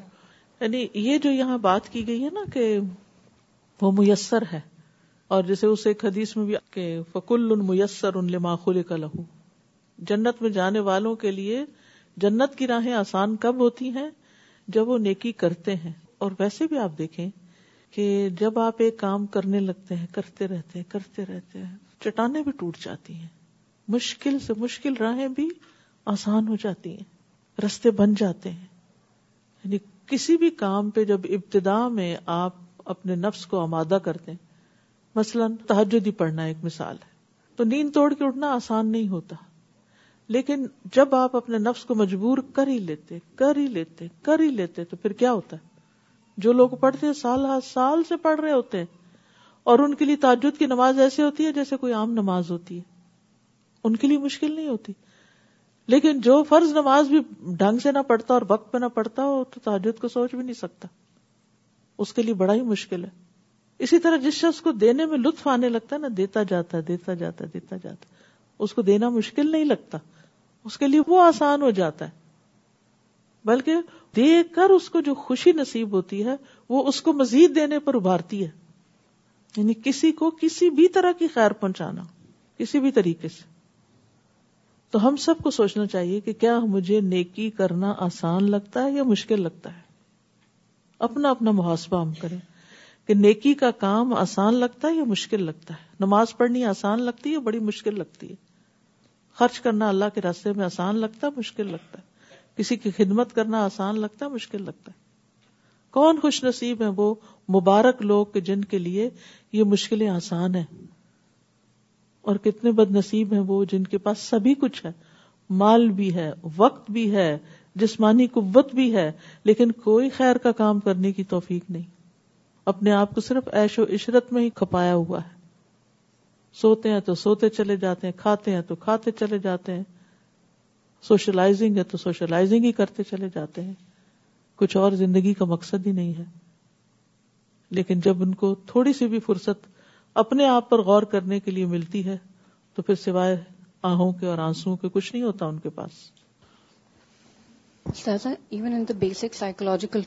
یعنی یہ جو یہاں بات کی گئی ہے نا کہ وہ میسر ہے اور جیسے اس ایک حدیث میں بھی فکل میسر ان لما خلق کا لہو جنت میں جانے والوں کے لیے جنت کی راہیں آسان کب ہوتی ہیں جب وہ نیکی کرتے ہیں اور ویسے بھی آپ دیکھیں کہ جب آپ ایک کام کرنے لگتے ہیں کرتے رہتے ہیں کرتے رہتے ہیں چٹانیں بھی ٹوٹ جاتی ہیں مشکل سے مشکل راہیں بھی آسان ہو جاتی ہیں رستے بن جاتے ہیں یعنی کسی بھی کام پہ جب ابتدا میں آپ اپنے نفس کو آمادہ کرتے مثلاً تحجد ہی پڑھنا ایک مثال ہے تو نیند توڑ کے اٹھنا آسان نہیں ہوتا لیکن جب آپ اپنے نفس کو مجبور کر ہی لیتے کر ہی لیتے کر ہی لیتے تو پھر کیا ہوتا ہے جو لوگ پڑھتے ہیں سال ہر سال سے پڑھ رہے ہوتے ہیں اور ان کے لیے تاجد کی نماز ایسی ہوتی ہے جیسے کوئی عام نماز ہوتی ہے ان کے لیے مشکل نہیں ہوتی لیکن جو فرض نماز بھی ڈھنگ سے نہ پڑھتا اور وقت پہ نہ پڑھتا ہو تو تاجد کو سوچ بھی نہیں سکتا اس کے لیے بڑا ہی مشکل ہے اسی طرح جس شخص کو دینے میں لطف آنے لگتا ہے نا دیتا جاتا ہے دیتا جاتا ہے دیتا جاتا اس کو دینا مشکل نہیں لگتا اس کے لیے وہ آسان ہو جاتا ہے بلکہ دیکھ کر اس کو جو خوشی نصیب ہوتی ہے وہ اس کو مزید دینے پر ابھارتی ہے یعنی کسی کو کسی بھی طرح کی خیر پہنچانا کسی بھی طریقے سے تو ہم سب کو سوچنا چاہیے کہ کیا مجھے نیکی کرنا آسان لگتا ہے یا مشکل لگتا ہے اپنا اپنا محاسبہ ہم کریں کہ نیکی کا کام آسان لگتا ہے یا مشکل لگتا ہے نماز پڑھنی آسان لگتی ہے بڑی مشکل لگتی ہے خرچ کرنا اللہ کے راستے میں آسان لگتا ہے مشکل لگتا ہے کسی کی خدمت کرنا آسان لگتا ہے مشکل لگتا ہے کون خوش نصیب ہے وہ مبارک لوگ جن کے لیے یہ مشکلیں آسان ہیں اور کتنے بد نصیب ہیں وہ جن کے پاس سبھی کچھ ہے مال بھی ہے وقت بھی ہے جسمانی قوت بھی ہے لیکن کوئی خیر کا کام کرنے کی توفیق نہیں اپنے آپ کو صرف ایش و عشرت میں ہی کھپایا ہوا ہے سوتے ہیں تو سوتے چلے جاتے ہیں کھاتے ہیں تو کھاتے چلے جاتے ہیں سوشلائزنگ ہے تو سوشلائزنگ ہی کرتے چلے جاتے ہیں کچھ اور زندگی کا مقصد ہی نہیں ہے لیکن جب ان کو تھوڑی سی بھی فرصت اپنے آپ پر غور کرنے کے لیے ملتی ہے تو پھر سوائے آہوں کے اور آنسو کے کچھ نہیں ہوتا ان کے پاس
even in basic psychological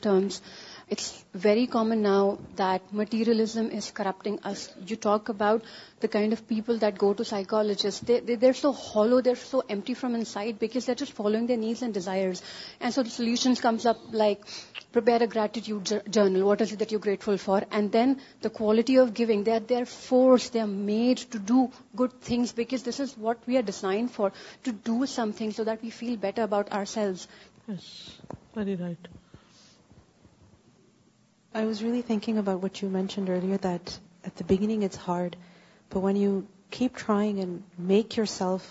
It's very common now that materialism is corrupting us. You talk about the kind of people that go to psychologists. They're so hollow, they're so empty from inside because they're just following their needs and desires. And so the solutions comes up like prepare a gratitude journal. What is it that you're grateful for? And then the quality of giving. They're forced, they're made to do good things because this is what we are designed for, to do something so that we feel better about ourselves. Yes, very right.
I was really beginnings hard you keep trying make your self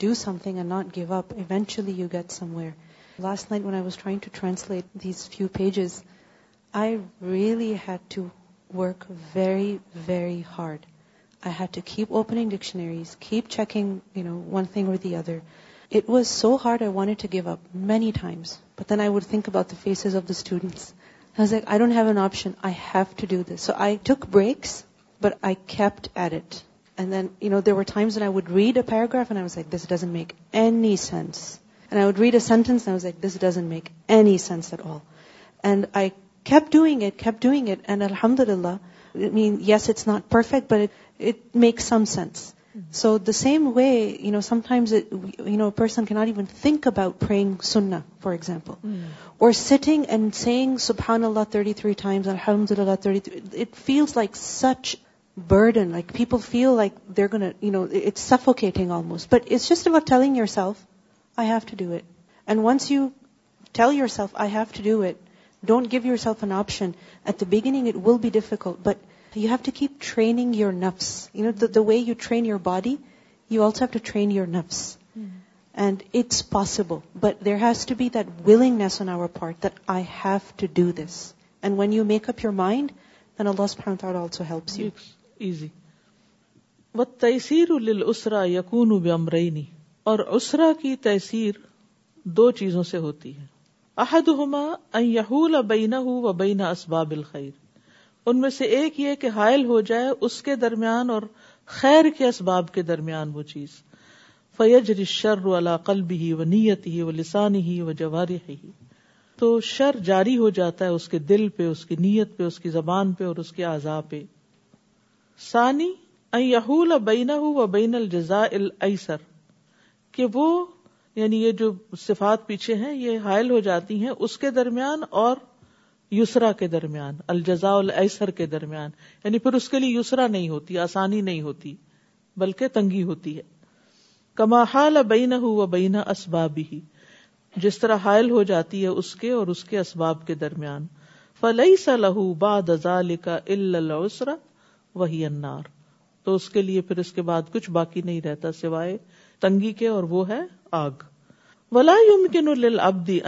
do some thing give appellate some ویئرسلیٹز I really very very hard I had to keep opening dictionaries keep check with the other it was so hard I want give up means I would think about phases of didn't I was like, I don't have an option. I have to do this. So I took breaks, but I kept at it. And then, you know, there were times when I would read a paragraph and I was like, this doesn't make any sense. And I would read a sentence and I was like, this doesn't make any sense at all. And I kept doing it, kept doing it. And alhamdulillah, I mean, yes, it's not perfect, but it, it makes some sense. So the same way you know sometimes you know person کی not even think about سننا for example or sitting and seeing سبحان اللہ thirty thirty three three times الحمد للہ it feels like such burden like people feel like they're gun you know suffocating almost but it's just about telling yourself I have to do it and once you tell yourself I have to do it don't give yourself an option at the beginning it will be difficult but way you train your body you also train your نفس and it's possible but there has to that willing when you make up you مائنڈو easy
و اسرا یقون اور اسرا کی تحصیر دو چیزوں سے ہوتی ہے احدینا اسباب الخیر ان میں سے ایک یہ کہ حائل ہو جائے اس کے درمیان اور خیر کے اسباب کے درمیان وہ چیز فیج رشر ہی و نیت ہی وہ لسانی ہی و جواری تو شر جاری ہو جاتا ہے اس کے دل پہ اس کی نیت پہ اس کی زبان پہ اور اس کے اعضاء پہ سانی اہولا بین و بین الجزا السر کہ وہ یعنی یہ جو صفات پیچھے ہیں یہ حائل ہو جاتی ہیں اس کے درمیان اور یسرا کے درمیان الجزا السر کے درمیان یعنی پھر اس کے لیے یسرا نہیں ہوتی آسانی نہیں ہوتی بلکہ تنگی ہوتی ہے کما حال بینا اسباب ہی جس طرح حائل ہو جاتی ہے اس کے اور اس کے اسباب کے درمیان فلئی س لہو کا السرا وہی انار تو اس کے لیے پھر اس کے بعد کچھ باقی نہیں رہتا سوائے تنگی کے اور وہ ہے آگ ولا ان وبدی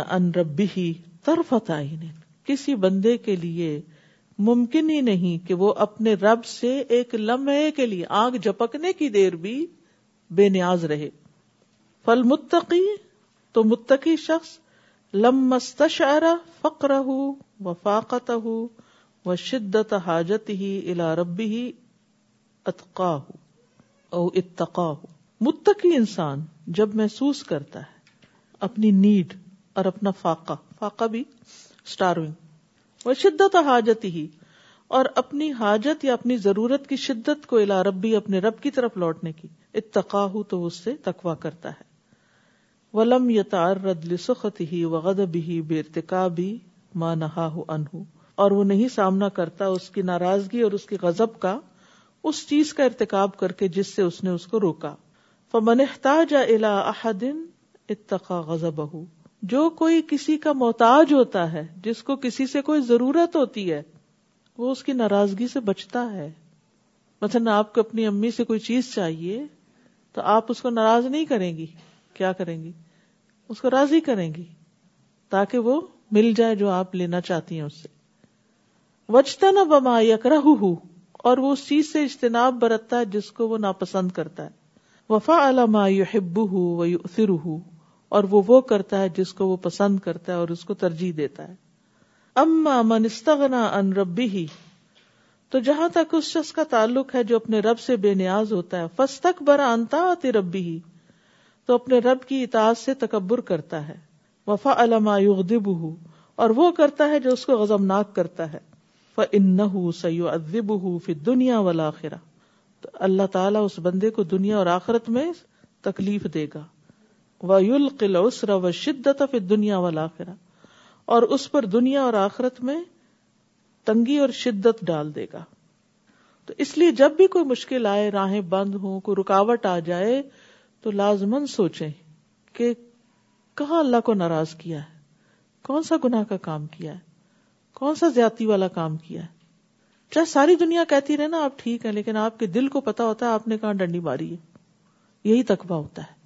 عن ربه تعین کسی بندے کے لیے ممکن ہی نہیں کہ وہ اپنے رب سے ایک لمحے کے لیے آگ جپکنے کی دیر بھی بے نیاز رہے فل متقی تو متقی شخص لمستہ فخر ہو و فاقت ہو و شدت حاجت ہی الا ربی ہی اتقا ہو اتقا ہو متقی انسان جب محسوس کرتا ہے اپنی نیڈ اور اپنا فاقہ وہ شدت حاجت ہی اور اپنی حاجت یا اپنی ضرورت کی شدت کو الا ربی اپنے رب کی طرف لوٹنے کی تو اس سے تقوا کرتا ہے بےتقا بھی ماں اور وہ نہیں سامنا کرتا اس کی ناراضگی اور اس کی غزب کا اس چیز کا ارتقاب کر کے جس سے اس نے اس کو روکا فمن احتاج الى احد اتقا غزب جو کوئی کسی کا محتاج ہوتا ہے جس کو کسی سے کوئی ضرورت ہوتی ہے وہ اس کی ناراضگی سے بچتا ہے مثلا آپ کو اپنی امی سے کوئی چیز چاہیے تو آپ اس کو ناراض نہیں کریں گی کیا کریں گی اس کو راضی کریں گی تاکہ وہ مل جائے جو آپ لینا چاہتی ہیں اس سے وجتا نہ بما یکراہ اور وہ اس چیز سے اجتناب برتتا ہے جس کو وہ ناپسند کرتا ہے وفا علاما یو ہبو ہُوا اور وہ وہ کرتا ہے جس کو وہ پسند کرتا ہے اور اس کو ترجیح دیتا ہے اما ان ربی ہی تو جہاں تک اس شخص کا تعلق ہے جو اپنے رب سے بے نیاز ہوتا ہے فس تک برا انتا ربی ہی تو اپنے رب کی اطاعت سے تکبر کرتا ہے وفا علما دب اور وہ کرتا ہے جو اس کو غزم ناک کرتا ہے فَإِنَّهُ سَيُعَذِّبُهُ فِي الدُّنْيَا دنیا والا تو اللہ تعالیٰ اس بندے کو دنیا اور آخرت میں تکلیف دے گا وَيُلْقِ الْعُسْرَ و شدت الدُّنْيَا وَالْآخِرَةِ والا آخرا اور اس پر دنیا اور آخرت میں تنگی اور شدت ڈال دے گا تو اس لیے جب بھی کوئی مشکل آئے راہیں بند ہوں کوئی رکاوٹ آ جائے تو سوچیں سوچے کہاں اللہ کو ناراض کیا ہے کون سا گناہ کا کام کیا ہے کون سا زیادتی والا کام کیا ہے چاہے ساری دنیا کہتی رہے نا آپ ٹھیک ہے لیکن آپ کے دل کو پتا ہوتا ہے آپ نے کہاں ڈنڈی ماری ہے یہی تقبہ ہوتا ہے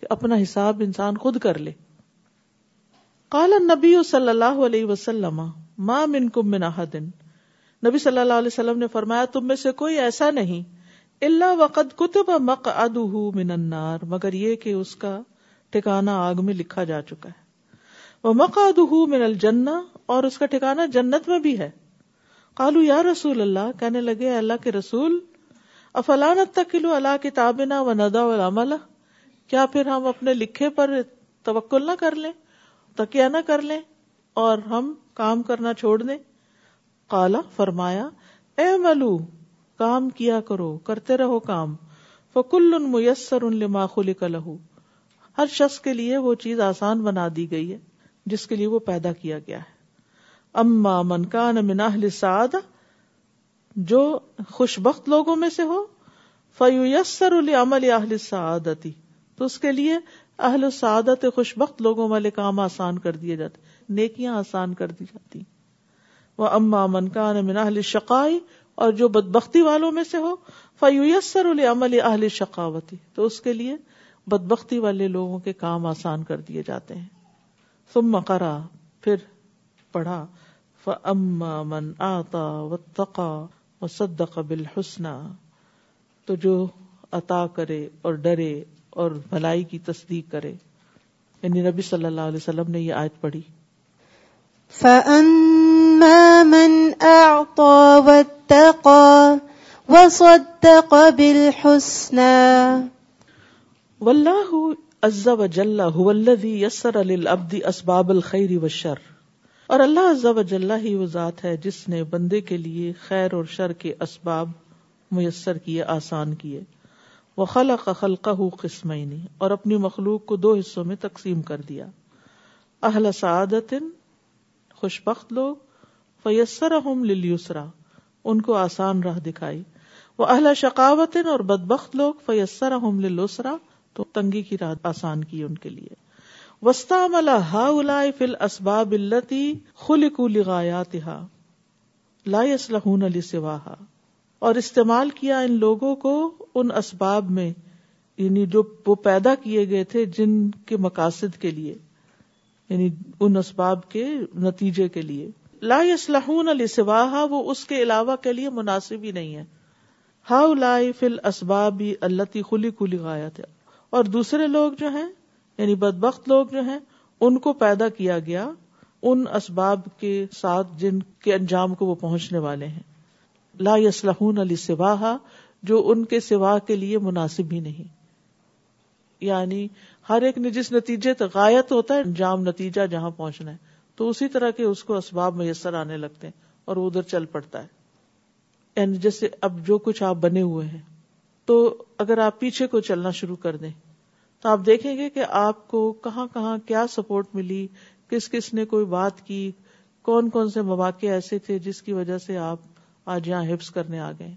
کہ اپنا حساب انسان خود کر لے کالنبی و صلی اللہ علیہ وسلم ماں من کم منا دن نبی صلی اللہ علیہ وسلم نے فرمایا تم میں سے کوئی ایسا نہیں اللہ وقت کتب مک من منار مگر یہ کہ اس کا ٹھکانا آگ میں لکھا جا چکا ہے وہ مک من الجنا اور اس کا ٹھکانا جنت میں بھی ہے کالو یا رسول اللہ کہنے لگے اللہ کے رسول افلانت تک کلو اللہ کے تابنا و ندا کیا پھر ہم اپنے لکھے پر توکل نہ کر لیں تکیا نہ کر لیں اور ہم کام کرنا چھوڑ دیں کالا فرمایا اے ملو کام کیا کرو کرتے رہو کام فکل ان میسر کا لہو ہر شخص کے لیے وہ چیز آسان بنا دی گئی ہے جس کے لیے وہ پیدا کیا گیا ہے اما من اہل سعد جو خوش بخت لوگوں میں سے ہو اہل سعادتی تو اس کے لیے اہل و سعادت خوش بخت لوگوں والے کام آسان کر دیے جاتے نیکیاں آسان کر دی جاتی وہ اما من کا من اہل شقائی اور جو بد بختی والوں میں سے ہو عمل اہل شکاوتی بد بختی والے لوگوں کے کام آسان کر دیے جاتے ہیں ثم کرا پھر پڑھا فما منع و تقا و سد حسنا تو جو عطا کرے اور ڈرے اور بھلائی کی تصدیق کرے یعنی نبی صلی اللہ علیہ وسلم نے یہ آیت پڑی وزب اسباب الخری و شر اور اللہ و جلح ہی وہ ذات ہے جس نے بندے کے لیے خیر اور شر کے اسباب میسر کیے آسان کیے وہ خلق ق قسمینی اور اپنی مخلوق کو دو حصوں میں تقسیم کر دیا اہل سعادت خوش بخت لوگ فیسر لسرا ان کو آسان راہ دکھائی وہ اہل شکاوت اور بد بخت لوگ لسرا تو تنگی کی راہ آسان کی ان کے لیے وسطہ ملا ہا فل اسباب التی خل کو لائن علی سواہا اور استعمال کیا ان لوگوں کو ان اسباب میں یعنی جو وہ پیدا کیے گئے تھے جن کے مقاصد کے لیے یعنی ان اسباب کے نتیجے کے لیے لا اسلح سواہا وہ اس کے علاوہ کے لیے مناسب ہی نہیں ہے ہاؤ لائی فل اسباب اللہ تی خلی کلی گایا تھا اور دوسرے لوگ جو ہیں یعنی بد بخت لوگ جو ہیں ان کو پیدا کیا گیا ان اسباب کے ساتھ جن کے انجام کو وہ پہنچنے والے ہیں لا یسلحون علی سوا جو ان کے سوا کے لیے مناسب ہی نہیں یعنی ہر ایک نے جس نتیجے تک غایت ہوتا ہے انجام نتیجہ جہاں پہنچنا ہے تو اسی طرح کے اس کو اسباب میسر آنے لگتے ہیں اور وہ ادھر چل پڑتا ہے یعنی جیسے اب جو کچھ آپ بنے ہوئے ہیں تو اگر آپ پیچھے کو چلنا شروع کر دیں تو آپ دیکھیں گے کہ آپ کو کہاں کہاں کیا سپورٹ ملی کس کس نے کوئی بات کی کون کون سے مواقع ایسے تھے جس کی وجہ سے آپ آج یہاں حفظ کرنے آ گئے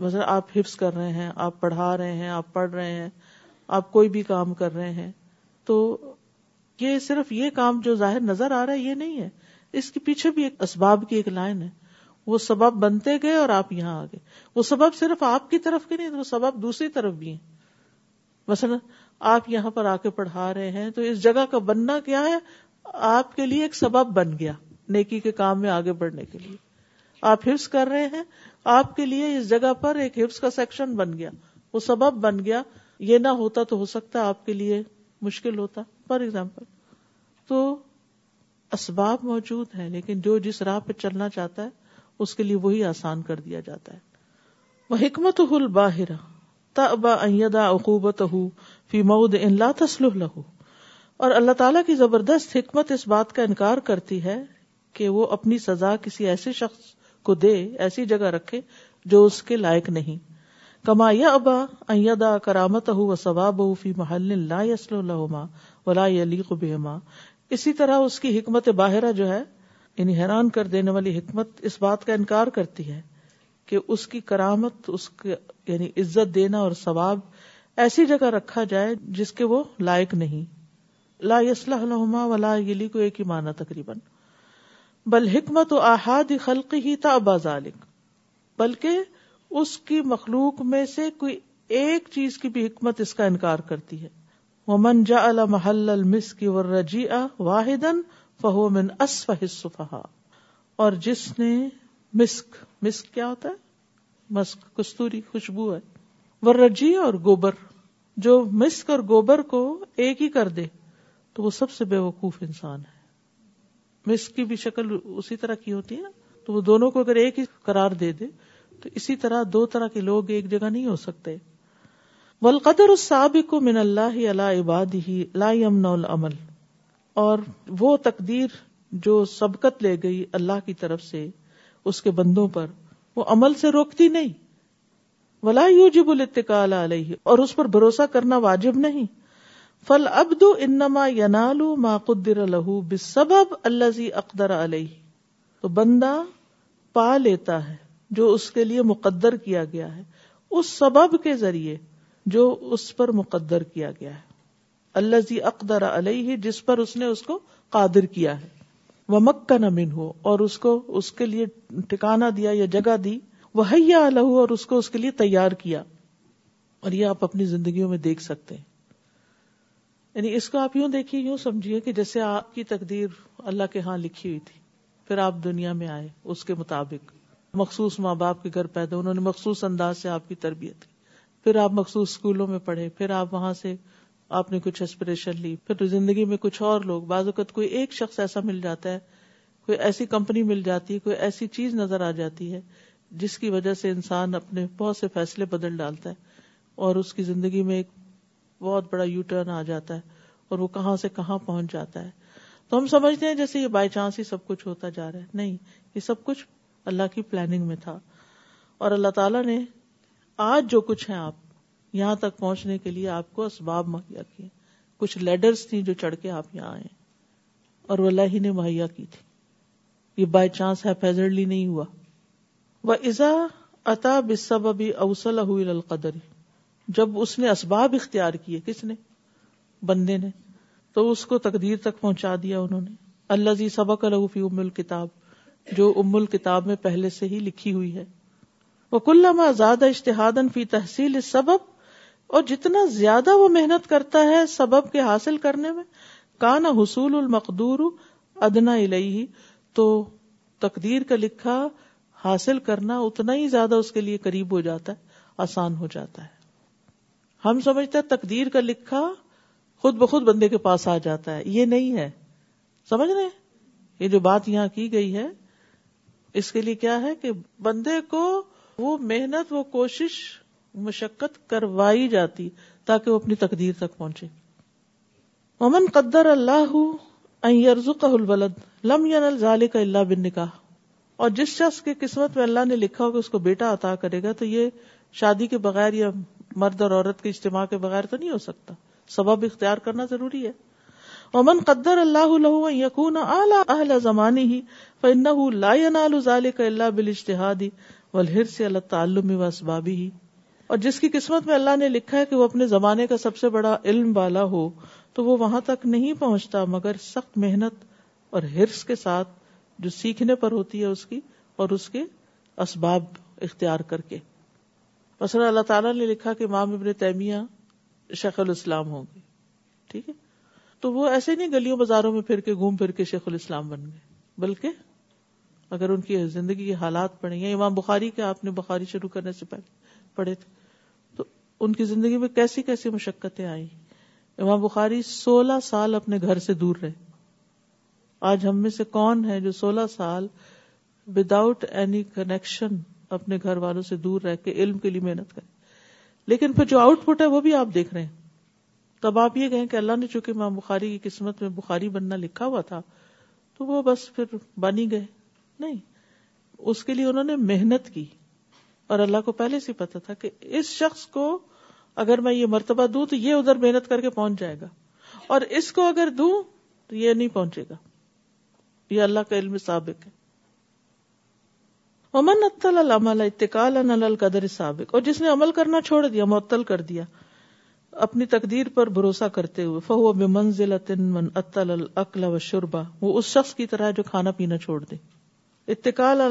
مثلا آپ حفظ کر رہے ہیں آپ پڑھا رہے ہیں آپ پڑھ رہے ہیں آپ کوئی بھی کام کر رہے ہیں تو یہ صرف یہ کام جو ظاہر نظر آ رہا ہے یہ نہیں ہے اس کے پیچھے بھی ایک اسباب کی ایک لائن ہے وہ سبب بنتے گئے اور آپ یہاں آ گئے وہ سبب صرف آپ کی طرف کے نہیں وہ سبب دوسری طرف بھی ہیں مثلا آپ یہاں پر آ کے پڑھا رہے ہیں تو اس جگہ کا بننا کیا ہے آپ کے لیے ایک سبب بن گیا نیکی کے کام میں آگے بڑھنے کے لیے آپ حفظ کر رہے ہیں آپ کے لیے اس جگہ پر ایک حفظ کا سیکشن بن گیا وہ سبب بن گیا یہ نہ ہوتا تو ہو سکتا آپ کے لیے مشکل ہوتا فار ایگزامپل تو اسباب موجود ہیں لیکن جو جس راہ پہ چلنا چاہتا ہے اس کے لیے وہی آسان کر دیا جاتا ہے وہ حکمت ہل باہر تبا ہو فی مود ان لہو اور اللہ تعالیٰ کی زبردست حکمت اس بات کا انکار کرتی ہے کہ وہ اپنی سزا کسی ایسے شخص کو دے ایسی جگہ رکھے جو اس کے لائق نہیں کما یا ابا ادا کرامت ہو ثواب ہو فی محل لا یسل الحما ولا علی کو بے اسی طرح اس کی حکمت باہرہ جو ہے یعنی حیران کر دینے والی حکمت اس بات کا انکار کرتی ہے کہ اس کی کرامت اس کے یعنی عزت دینا اور ثواب ایسی جگہ رکھا جائے جس کے وہ لائق نہیں لا یسلحما ولا علی کو ایک ہی معنی تقریباً بل حکمت و احاد خلق ہی تھا ذالک بلکہ اس کی مخلوق میں سے کوئی ایک چیز کی بھی حکمت اس کا انکار کرتی ہے وہ من جا المس کی ورجی احد صفحا اور جس نے مسک مسک کیا ہوتا ہے مسک کستوری خوشبو ہے ورجی اور گوبر جو مسک اور گوبر کو ایک ہی کر دے تو وہ سب سے بے وقوف انسان ہے مس کی بھی شکل اسی طرح کی ہوتی ہے تو وہ دونوں کو اگر ایک ہی قرار دے دے تو اسی طرح دو طرح کے لوگ ایک جگہ نہیں ہو سکتے ولقدر من اللہ اللہ عباد ہی لا العمل اور وہ تقدیر جو سبقت لے گئی اللہ کی طرف سے اس کے بندوں پر وہ عمل سے روکتی نہیں ولا یو جب علیہ اور اس پر بھروسہ کرنا واجب نہیں فل ابدو انما ینالو قدر الہو بے سبب اللہ اقدر علیہ تو بندہ پا لیتا ہے جو اس کے لیے مقدر کیا گیا ہے اس سبب کے ذریعے جو اس پر مقدر کیا گیا ہے اللہ زی اقدر علیہ جس پر اس نے اس کو قادر کیا ہے وہ نہ نمین ہو اور اس کو اس کے لیے ٹھکانا دیا یا جگہ دی وہ الح اور اس کو اس کے لیے تیار کیا اور یہ آپ اپنی زندگیوں میں دیکھ سکتے ہیں یعنی اس کو آپ یوں دیکھیے یوں سمجھیے کہ جیسے آپ کی تقدیر اللہ کے ہاں لکھی ہوئی تھی پھر آپ دنیا میں آئے اس کے مطابق مخصوص ماں باپ کے گھر پیدا انہوں نے مخصوص انداز سے آپ کی تربیت کی پھر آپ مخصوص اسکولوں میں پڑھے پھر آپ وہاں سے آپ نے کچھ اسپریشن لی پھر زندگی میں کچھ اور لوگ بعض اوقات کوئی ایک شخص ایسا مل جاتا ہے کوئی ایسی کمپنی مل جاتی ہے کوئی ایسی چیز نظر آ جاتی ہے جس کی وجہ سے انسان اپنے بہت سے فیصلے بدل ڈالتا ہے اور اس کی زندگی میں ایک بہت بڑا یو ٹرن آ جاتا ہے اور وہ کہاں سے کہاں پہنچ جاتا ہے تو ہم سمجھتے ہیں جیسے یہ بائی چانس ہی سب کچھ ہوتا جا رہا ہے نہیں یہ سب کچھ اللہ کی پلاننگ میں تھا اور اللہ تعالیٰ نے آج جو کچھ ہے آپ یہاں تک پہنچنے کے لیے آپ کو اسباب مہیا کیے کچھ لیڈرز تھیں جو چڑھ کے آپ یہاں آئے اور وہ اللہ ہی نے مہیا کی تھی یہ بائی چانس ہے فیزرلی نہیں ہوا وہ ازا اتا بسب ابھی اوسل القدری جب اس نے اسباب اختیار کیے کس نے بندے نے تو اس کو تقدیر تک پہنچا دیا انہوں نے اللہ جی سبق الگ فی ام الکتاب جو ام الکتاب میں پہلے سے ہی لکھی ہوئی ہے وہ کل آزاد اشتہاد فی تحصیل سبب اور جتنا زیادہ وہ محنت کرتا ہے سبب کے حاصل کرنے میں کانا حصول المقدور ادنا الہی تو تقدیر کا لکھا حاصل کرنا اتنا ہی زیادہ اس کے لیے قریب ہو جاتا ہے آسان ہو جاتا ہے ہم سمجھتے ہیں تقدیر کا لکھا خود بخود بندے کے پاس آ جاتا ہے یہ نہیں ہے سمجھ رہے یہ جو بات یہاں کی گئی ہے اس کے لیے کیا ہے کہ بندے کو وہ محنت وہ کوشش مشقت کروائی جاتی تاکہ وہ اپنی تقدیر تک پہنچے ممن قدر اللہ الولد لم یان الظال کا اللہ بن نکاح اور جس شخص کی قسمت میں اللہ نے لکھا ہوگا اس کو بیٹا عطا کرے گا تو یہ شادی کے بغیر یا مرد اور عورت کے اجتماع کے بغیر تو نہیں ہو سکتا سبب اختیار کرنا ضروری ہے امن قدر اللہ کا اللہ بال اشتہاد ہی بالحر اللہ و اسبابی ہی اور جس کی قسمت میں اللہ نے لکھا ہے کہ وہ اپنے زمانے کا سب سے بڑا علم والا ہو تو وہ وہاں تک نہیں پہنچتا مگر سخت محنت اور ہرس کے ساتھ جو سیکھنے پر ہوتی ہے اس کی اور اس کے اسباب اختیار کر کے مثلا اللہ تعالیٰ نے لکھا کہ امام ابن تیمیہ شیخ الاسلام ہوں گے ٹھیک ہے تو وہ ایسے نہیں گلیوں بازاروں میں پھر کے گھوم پھر کے شیخ الاسلام بن گئے بلکہ اگر ان کی زندگی کے حالات یا امام بخاری کے آپ نے بخاری شروع کرنے سے پہلے پڑھے تھے تو ان کی زندگی میں کیسی کیسی مشقتیں آئی امام بخاری سولہ سال اپنے گھر سے دور رہے آج ہم میں سے کون ہے جو سولہ سال وداؤٹ اینی کنیکشن اپنے گھر والوں سے دور رہ کے علم کے لیے محنت کریں لیکن پھر جو آؤٹ پٹ ہے وہ بھی آپ دیکھ رہے ہیں تب آپ یہ کہیں کہ اللہ نے چونکہ ماں بخاری کی قسمت میں بخاری بننا لکھا ہوا تھا تو وہ بس پھر بنی گئے نہیں اس کے لیے انہوں نے محنت کی اور اللہ کو پہلے سے پتا تھا کہ اس شخص کو اگر میں یہ مرتبہ دوں تو یہ ادھر محنت کر کے پہنچ جائے گا اور اس کو اگر دوں تو یہ نہیں پہنچے گا یہ اللہ کا علم سابق ہے اتقال القدر سابق اور جس نے عمل کرنا چھوڑ دیا معطل کر دیا اپنی تقدیر پر بھروسہ کرتے ہوئے فہو من و شربا وہ اس شخص کی طرح جو کھانا پینا چھوڑ دے اتقال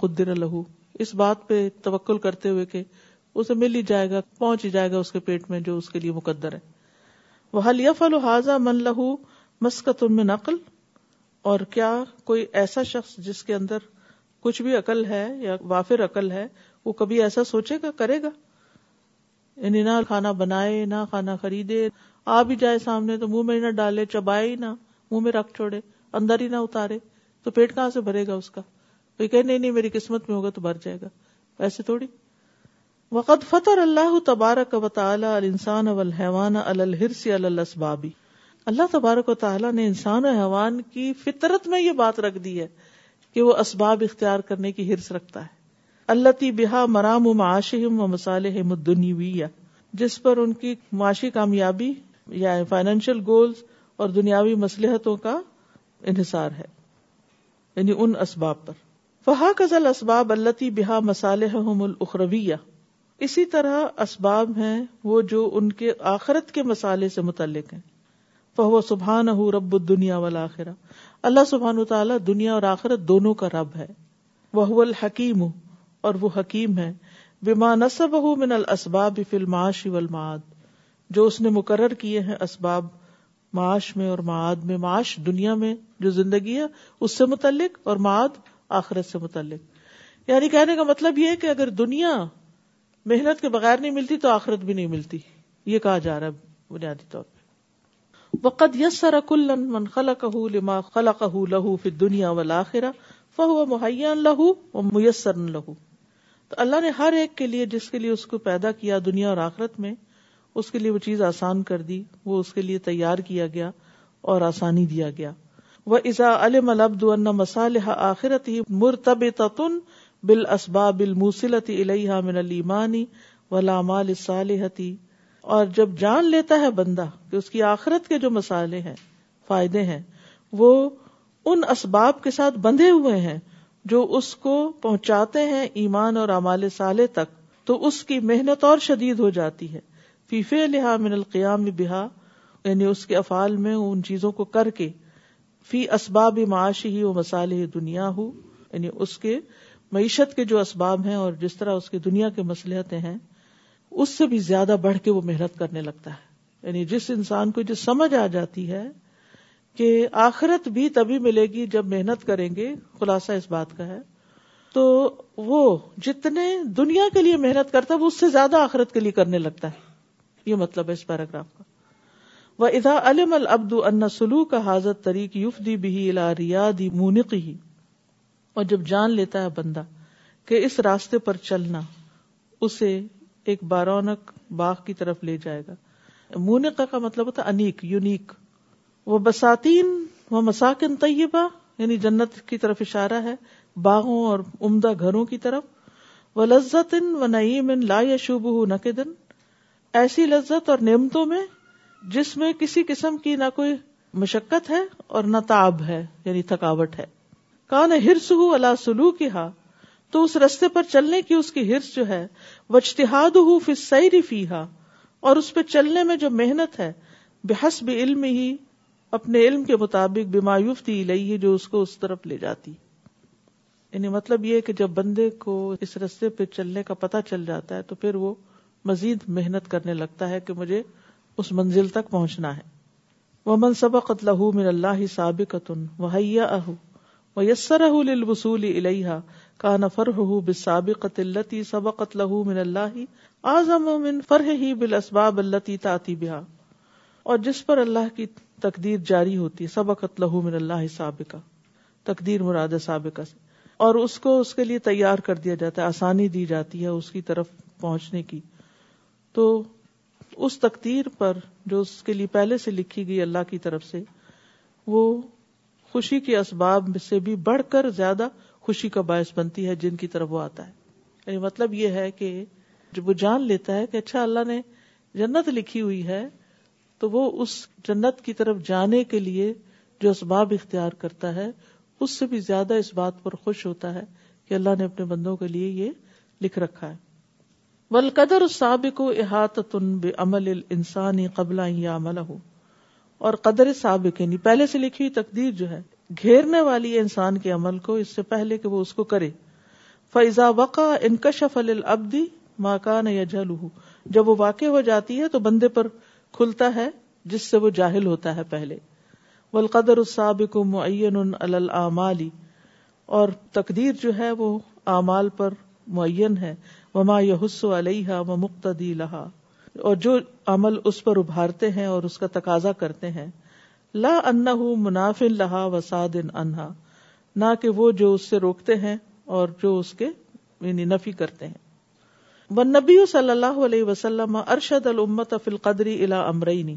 قدر لہو اس بات پہ توکل کرتے ہوئے کہ اسے مل ہی جائے گا پہنچ ہی جائے گا اس کے پیٹ میں جو اس کے لیے مقدر ہے وہ حلیف الحاظ من لہو مسکت نقل اور کیا کوئی ایسا شخص جس کے اندر کچھ بھی عقل ہے یا وافر عقل ہے وہ کبھی ایسا سوچے گا کرے گا یعنی نہ کھانا بنائے نہ کھانا خریدے آ بھی جائے سامنے تو منہ میں نہ ڈالے چبائے ہی نہ منہ میں رکھ چھوڑے اندر ہی نہ اتارے تو پیٹ کہاں سے بھرے گا اس کا بھائی کہ نہیں نہیں میری قسمت میں ہوگا تو بھر جائے گا ایسے تھوڑی وقت فتح اللہ تبارک و تعالیٰ السان اب الحوان ال السبابی اللہ تبارک و تعالیٰ نے انسان و حیوان کی فطرت میں یہ بات رکھ دی ہے کہ وہ اسباب اختیار کرنے کی ہرس رکھتا ہے اللہ بہا مرام و معاش مسالے مدنی جس پر ان کی معاشی کامیابی یا فائنینشیل گولز اور دنیاوی مصلحتوں کا انحصار ہے یعنی ان اسباب پر فہا قزل اسباب اللہ بحا مسالح اسی طرح اسباب ہیں وہ جو ان کے آخرت کے مسالے سے متعلق ہیں فہو سبحان دنیا والا اللہ سبحان و تعالیٰ دنیا اور آخرت دونوں کا رب ہے وہ الحکیم اور وہ حکیم ہے بے نصب من من السباب فل معاش جو اس نے مقرر کیے ہیں اسباب معاش میں اور معاد میں معاش دنیا میں جو زندگی ہے اس سے متعلق اور معاد آخرت سے متعلق یعنی کہنے کا مطلب یہ کہ اگر دنیا محنت کے بغیر نہیں ملتی تو آخرت بھی نہیں ملتی یہ کہا جا رہا ہے بنیادی طور پہ يسر یسر من خلقه لما خلقه له في دنیا ولاخر فهو و له میسر لہو تو اللہ نے ہر ایک کے لیے جس کے لیے اس کو پیدا کیا دنیا اور آخرت میں اس کے لیے وہ چیز آسان کر دی وہ اس کے لیے تیار کیا گیا اور آسانی دیا گیا وہ ازا علم البد ان مسالح آخرت ہی مرتب تتن بال اسباب بل موسل من المانی ولا مال صالحتی اور جب جان لیتا ہے بندہ کہ اس کی آخرت کے جو مسالے ہیں فائدے ہیں وہ ان اسباب کے ساتھ بندھے ہوئے ہیں جو اس کو پہنچاتے ہیں ایمان اور اعمال سالے تک تو اس کی محنت اور شدید ہو جاتی ہے فیفے لہا من القیام بہا یعنی اس کے افعال میں ان چیزوں کو کر کے فی اسباب معاشی ہی وہ مسالے دنیا ہو یعنی اس کے معیشت کے جو اسباب ہیں اور جس طرح اس کی دنیا کے مسلحتیں ہیں اس سے بھی زیادہ بڑھ کے وہ محنت کرنے لگتا ہے یعنی جس انسان کو جو سمجھ آ جاتی ہے کہ آخرت بھی تبھی ملے گی جب محنت کریں گے خلاصہ اس بات کا ہے تو وہ جتنے دنیا کے لیے محنت کرتا ہے وہ اس سے زیادہ آخرت کے لیے کرنے لگتا ہے یہ مطلب ہے اس پیراگراف کا وہ ادا علم البدو ان سلو کا حاضر طریق دی بھی الا ریادی مونک ہی اور جب جان لیتا ہے بندہ کہ اس راستے پر چلنا اسے ایک بارونق باغ کی طرف لے جائے گا مونقا کا مطلب ہوتا انیک یونیک وہ بساتین مساکن طیبہ یعنی جنت کی طرف اشارہ ہے باغوں اور عمدہ گھروں کی طرف وہ لذت ان و نعیم ان لا یا نقدن دن ایسی لذت اور نعمتوں میں جس میں کسی قسم کی نہ کوئی مشقت ہے اور نہ تاب ہے یعنی تھکاوٹ ہے کان ہرس ہو اللہ سلو کہا تو اس رستے پر چلنے کی اس کی ہرس جو ہے فیحا اور اس پہ چلنے میں جو محنت ہے بحس ہی اپنے علم کے مطابق لئی جو اس اس کو طرف لے جاتی یعنی مطلب یہ کہ جب بندے کو اس رستے پہ چلنے کا پتا چل جاتا ہے تو پھر وہ مزید محنت کرنے لگتا ہے کہ مجھے اس منزل تک پہنچنا ہے وہ منصب قطلہ من اللہ صابق اہ و یسر للوصول الحا کا نفر نا فرح من اللہ من اللہ فرح بال اسباب اللہ اور جس پر اللہ کی تقدیر جاری ہوتی سبقت لہو من اللہ سابقہ تقدیر مراد سابقہ سے اور اس کو اس کے لیے تیار کر دیا جاتا ہے آسانی دی جاتی ہے اس کی طرف پہنچنے کی تو اس تقدیر پر جو اس کے لیے پہلے سے لکھی گئی اللہ کی طرف سے وہ خوشی کے اسباب سے بھی بڑھ کر زیادہ خوشی کا باعث بنتی ہے جن کی طرف وہ آتا ہے یعنی مطلب یہ ہے کہ جب وہ جان لیتا ہے کہ اچھا اللہ نے جنت لکھی ہوئی ہے تو وہ اس جنت کی طرف جانے کے لیے جو اسباب اختیار کرتا ہے اس سے بھی زیادہ اس بات پر خوش ہوتا ہے کہ اللہ نے اپنے بندوں کے لیے یہ لکھ رکھا ہے بل قدر اس سابق کو احاطت انسانی قبل ہوں اور قدر سابق یعنی پہلے سے لکھی ہوئی تقدیر جو ہے گھیرنے والی ہے انسان کے عمل کو اس سے پہلے کہ وہ اس کو کرے فیضا وقا انکش فل ابدی ماکان یا جل جب وہ واقع ہو جاتی ہے تو بندے پر کھلتا ہے جس سے وہ جاہل ہوتا ہے پہلے ولقدر السابق معین العمالی اور تقدیر جو ہے وہ اعمال پر معین ہے وما یحس علیہ و مقتدی لہا اور جو عمل اس پر ابھارتے ہیں اور اس کا تقاضا کرتے ہیں لا ان مناف لہا وساد انہا نہ کہ وہ جو اس سے روکتے ہیں اور جو اس کے یعنی نفی کرتے ہیں نبی صلی اللہ علیہ وسلم ارشد القدری الا امرینی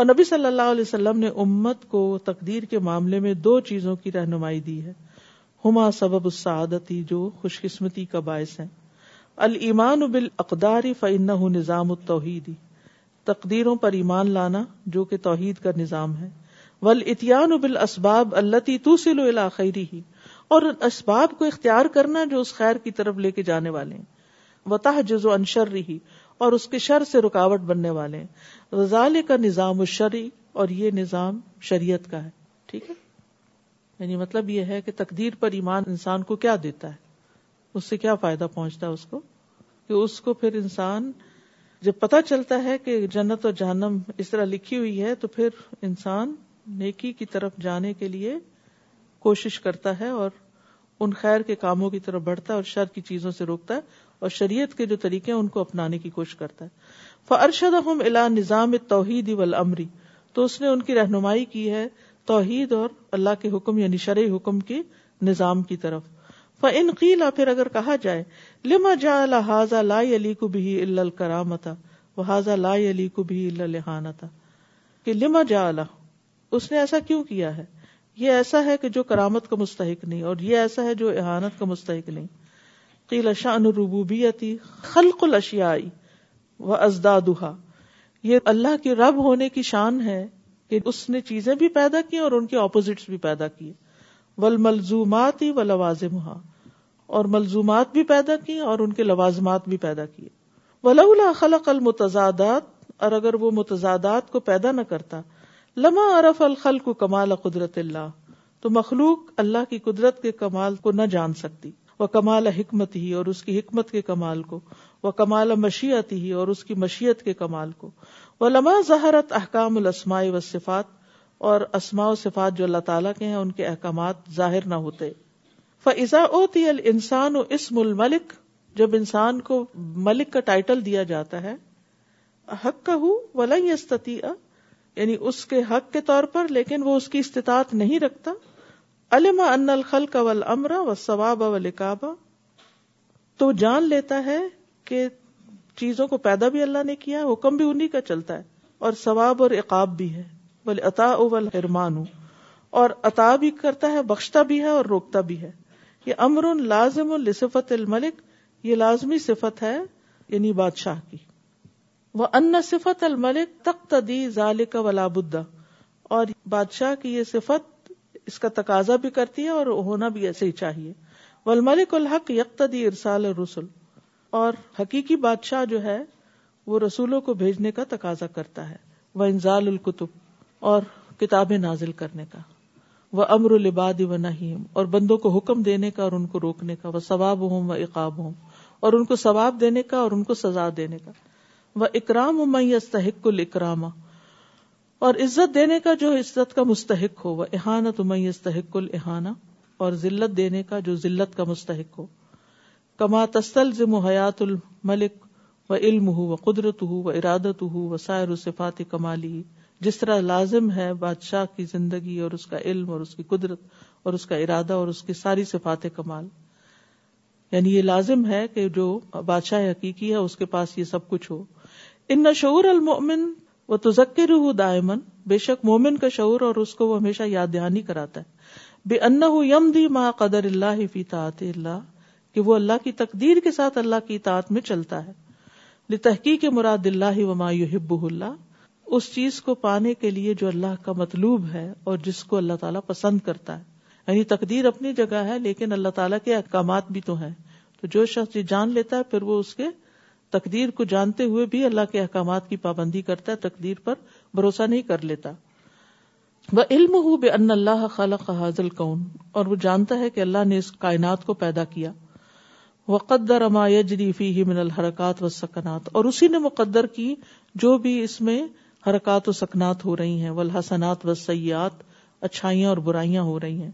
اور نبی صلی اللہ علیہ وسلم نے امت کو تقدیر کے معاملے میں دو چیزوں کی رہنمائی دی ہے ہما سبب السعادتی جو خوش قسمتی کا باعث ہیں المان بال اقداری فن نظام التوحیدی تقدیروں پر ایمان لانا جو کہ توحید کا نظام ہے ول اتیان ابل اسباب اللہ خیری ہی اور اسباب کو اختیار کرنا جو اس خیر کی طرف لے کے جانے والے ہیں وطح و انشر رہی اور اس کے شر سے رکاوٹ بننے والے ہیں رضال کا نظام الشری اور یہ نظام شریعت کا ہے ٹھیک ہے یعنی مطلب یہ ہے کہ تقدیر پر ایمان انسان کو کیا دیتا ہے اس سے کیا فائدہ پہنچتا ہے اس کو کہ اس کو پھر انسان جب پتہ چلتا ہے کہ جنت اور جہنم اس طرح لکھی ہوئی ہے تو پھر انسان نیکی کی طرف جانے کے لیے کوشش کرتا ہے اور ان خیر کے کاموں کی طرف بڑھتا ہے اور شر کی چیزوں سے روکتا ہے اور شریعت کے جو طریقے ہیں ان کو اپنانے کی کوشش کرتا ہے فرشد ہم الا نظام توحید ولعمری تو اس نے ان کی رہنمائی کی ہے توحید اور اللہ کے حکم یعنی شرعی حکم کے نظام کی طرف فن قیلا پھر اگر کہا جائے لما جا ہاضا لا علی کو بھی اللہ کرامتا وہ حاضا لا علی کو بھی تھا کہ لما جا اس نے ایسا کیوں کیا ہے یہ ایسا ہے کہ جو کرامت کا مستحق نہیں اور یہ ایسا ہے جو احانت کا مستحق نہیں قیل شان ربوبیتی خلق الاشیائی و ازدادہ دہا یہ اللہ کے رب ہونے کی شان ہے کہ اس نے چیزیں بھی پیدا کی اور ان کے اپوزٹ بھی پیدا کیے ملزومات ہی و لوازم اور ملزومات بھی پیدا کی اور ان کے لوازمات بھی پیدا کیے و خلق المتضادات اور اگر وہ متضادات کو پیدا نہ کرتا لما عرف الخل کو کمال قدرت اللہ تو مخلوق اللہ کی قدرت کے کمال کو نہ جان سکتی وہ کمال حکمت ہی اور اس کی حکمت کے کمال کو وہ کمال مشیت ہی اور اس کی مشیت کے کمال کو وہ لمحہ زہرت احکام الاسماء و صفات اور اسماء و صفات جو اللہ تعالیٰ کے ہیں ان کے احکامات ظاہر نہ ہوتے فضا اوتی السان و اسم الملک جب انسان کو ملک کا ٹائٹل دیا جاتا ہے حق کا ہو ولا استطیع یعنی اس کے حق کے طور پر لیکن وہ اس کی استطاعت نہیں رکھتا علما ان الخل و ثواب ول تو جان لیتا ہے کہ چیزوں کو پیدا بھی اللہ نے کیا حکم بھی انہی کا چلتا ہے اور ثواب اور اقاب بھی ہے بل اتا ارمان بھی کرتا ہے بخشتا بھی ہے اور روکتا بھی ہے یہ امر ان لازم الصفت الملک یہ لازمی صفت ہے یعنی بادشاہ کی وہ ان صفت الملک تخت ولا اور بادشاہ کی یہ صفت اس کا تقاضا بھی کرتی ہے اور ہونا بھی ایسے ہی چاہیے ول ملک الحق ارسال رسول اور حقیقی بادشاہ جو ہے وہ رسولوں کو بھیجنے کا تقاضا کرتا ہے وہ انزال القتب اور کتابیں نازل کرنے کا وہ امر الباد و نہیم اور بندوں کو حکم دینے کا اور ان کو روکنے کا وہ ثواب ہوں و اقاب ہوں اور ان کو ثواب دینے کا اور ان کو سزا دینے کا وہ اکرام میں استحق الکرام اور عزت دینے کا جو عزت کا مستحق ہو وہ احانت میں استحق الحانا اور ذلت دینے کا جو ذلت کا مستحق ہو کما ذم حیات الملک و علم ہو و قدرت ہو و ارادت ہو و سائر صفات کمالی جس طرح لازم ہے بادشاہ کی زندگی اور اس کا علم اور اس کی قدرت اور اس کا ارادہ اور اس کی ساری صفات کمال یعنی یہ لازم ہے کہ جو بادشاہ حقیقی ہے اس کے پاس یہ سب کچھ ہو ان شعور المومن و تذکر دائمن بے شک مومن کا شعور اور اس کو وہ ہمیشہ یاد دہانی کراتا ہے بے ان یم دی ما قدر اللہ فی طاعت اللہ کہ وہ اللہ کی تقدیر کے ساتھ اللہ کی اطاعت میں چلتا ہے لتحقیق مراد اللہ و ما اللہ اس چیز کو پانے کے لیے جو اللہ کا مطلوب ہے اور جس کو اللہ تعالیٰ پسند کرتا ہے یعنی تقدیر اپنی جگہ ہے لیکن اللہ تعالیٰ کے احکامات بھی تو ہیں تو جو شخص یہ جان لیتا ہے پھر وہ اس کے تقدیر کو جانتے ہوئے بھی اللہ کے احکامات کی پابندی کرتا ہے تقدیر پر بھروسہ نہیں کر لیتا وہ علم ہو بے ان اللہ خالق حاضل کون اور وہ جانتا ہے کہ اللہ نے اس کائنات کو پیدا کیا اما یجری فی من الحرکات و سکنات اور اسی نے مقدر کی جو بھی اس میں حرکات و سکنات ہو رہی ہیں ولحسنات و سیات اچھائیاں اور برائیاں ہو رہی ہیں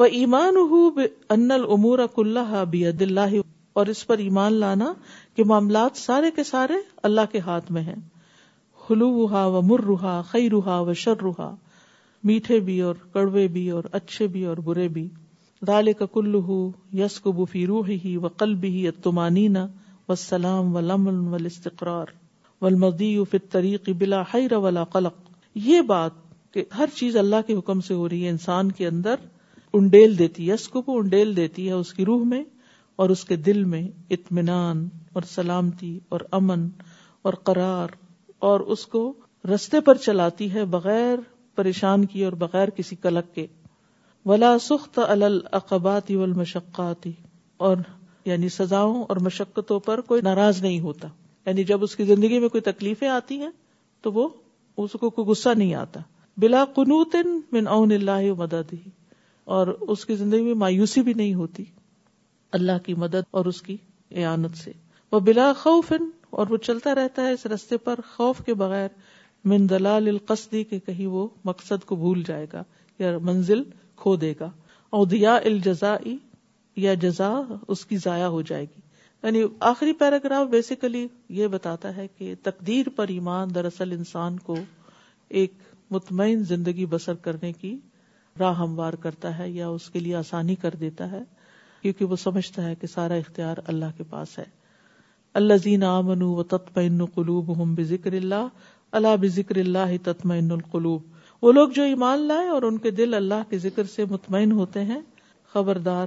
وہ ایمان ہو بن العمور اک اللہ اور اس پر ایمان لانا کہ معاملات سارے کے سارے اللہ کے ہاتھ میں ہیں روحا و مر رہا خی روحا و شر رہا میٹھے بھی اور کڑوے بھی اور اچھے بھی اور برے بھی دال کا کلو یس کو بفی روح ہی و قلب ہی اتو و سلام و لمن و استقرار والمضی فی الطریق بلا حیر ولا قلق یہ بات کہ ہر چیز اللہ کے حکم سے ہو رہی ہے انسان کے اندر انڈیل دیتی ہے اس کو انڈیل دیتی ہے اس کی روح میں اور اس کے دل میں اطمینان اور سلامتی اور امن اور قرار اور اس کو رستے پر چلاتی ہے بغیر پریشان کی اور بغیر کسی کلک کے ولا سخت القباتی اقباتی اور یعنی سزاؤں اور مشقتوں پر کوئی ناراض نہیں ہوتا یعنی جب اس کی زندگی میں کوئی تکلیفیں آتی ہیں تو وہ اس کو کوئی غصہ نہیں آتا بلا قنوت من اون اللہ مدد ہی اور اس کی زندگی میں مایوسی بھی نہیں ہوتی اللہ کی مدد اور اس کی اعانت سے وہ بلا خوف اور وہ چلتا رہتا ہے اس رستے پر خوف کے بغیر من دلال القصدی کے کہیں وہ مقصد کو بھول جائے گا یا منزل کھو دے گا اور دیا الجزائی یا جزا اس کی ضائع ہو جائے گی یعنی آخری پیراگراف بیسیکلی یہ بتاتا ہے کہ تقدیر پر ایمان دراصل انسان کو ایک مطمئن زندگی بسر کرنے کی راہ ہموار کرتا ہے یا اس کے لیے آسانی کر دیتا ہے کیونکہ وہ سمجھتا ہے کہ سارا اختیار اللہ کے پاس ہے اللہ زین آمن تتم ان قلوب ہم بکر اللہ اللہ بکر اللہ تطمئن القلوب وہ لوگ جو ایمان لائے اور ان کے دل اللہ کے ذکر سے مطمئن ہوتے ہیں خبردار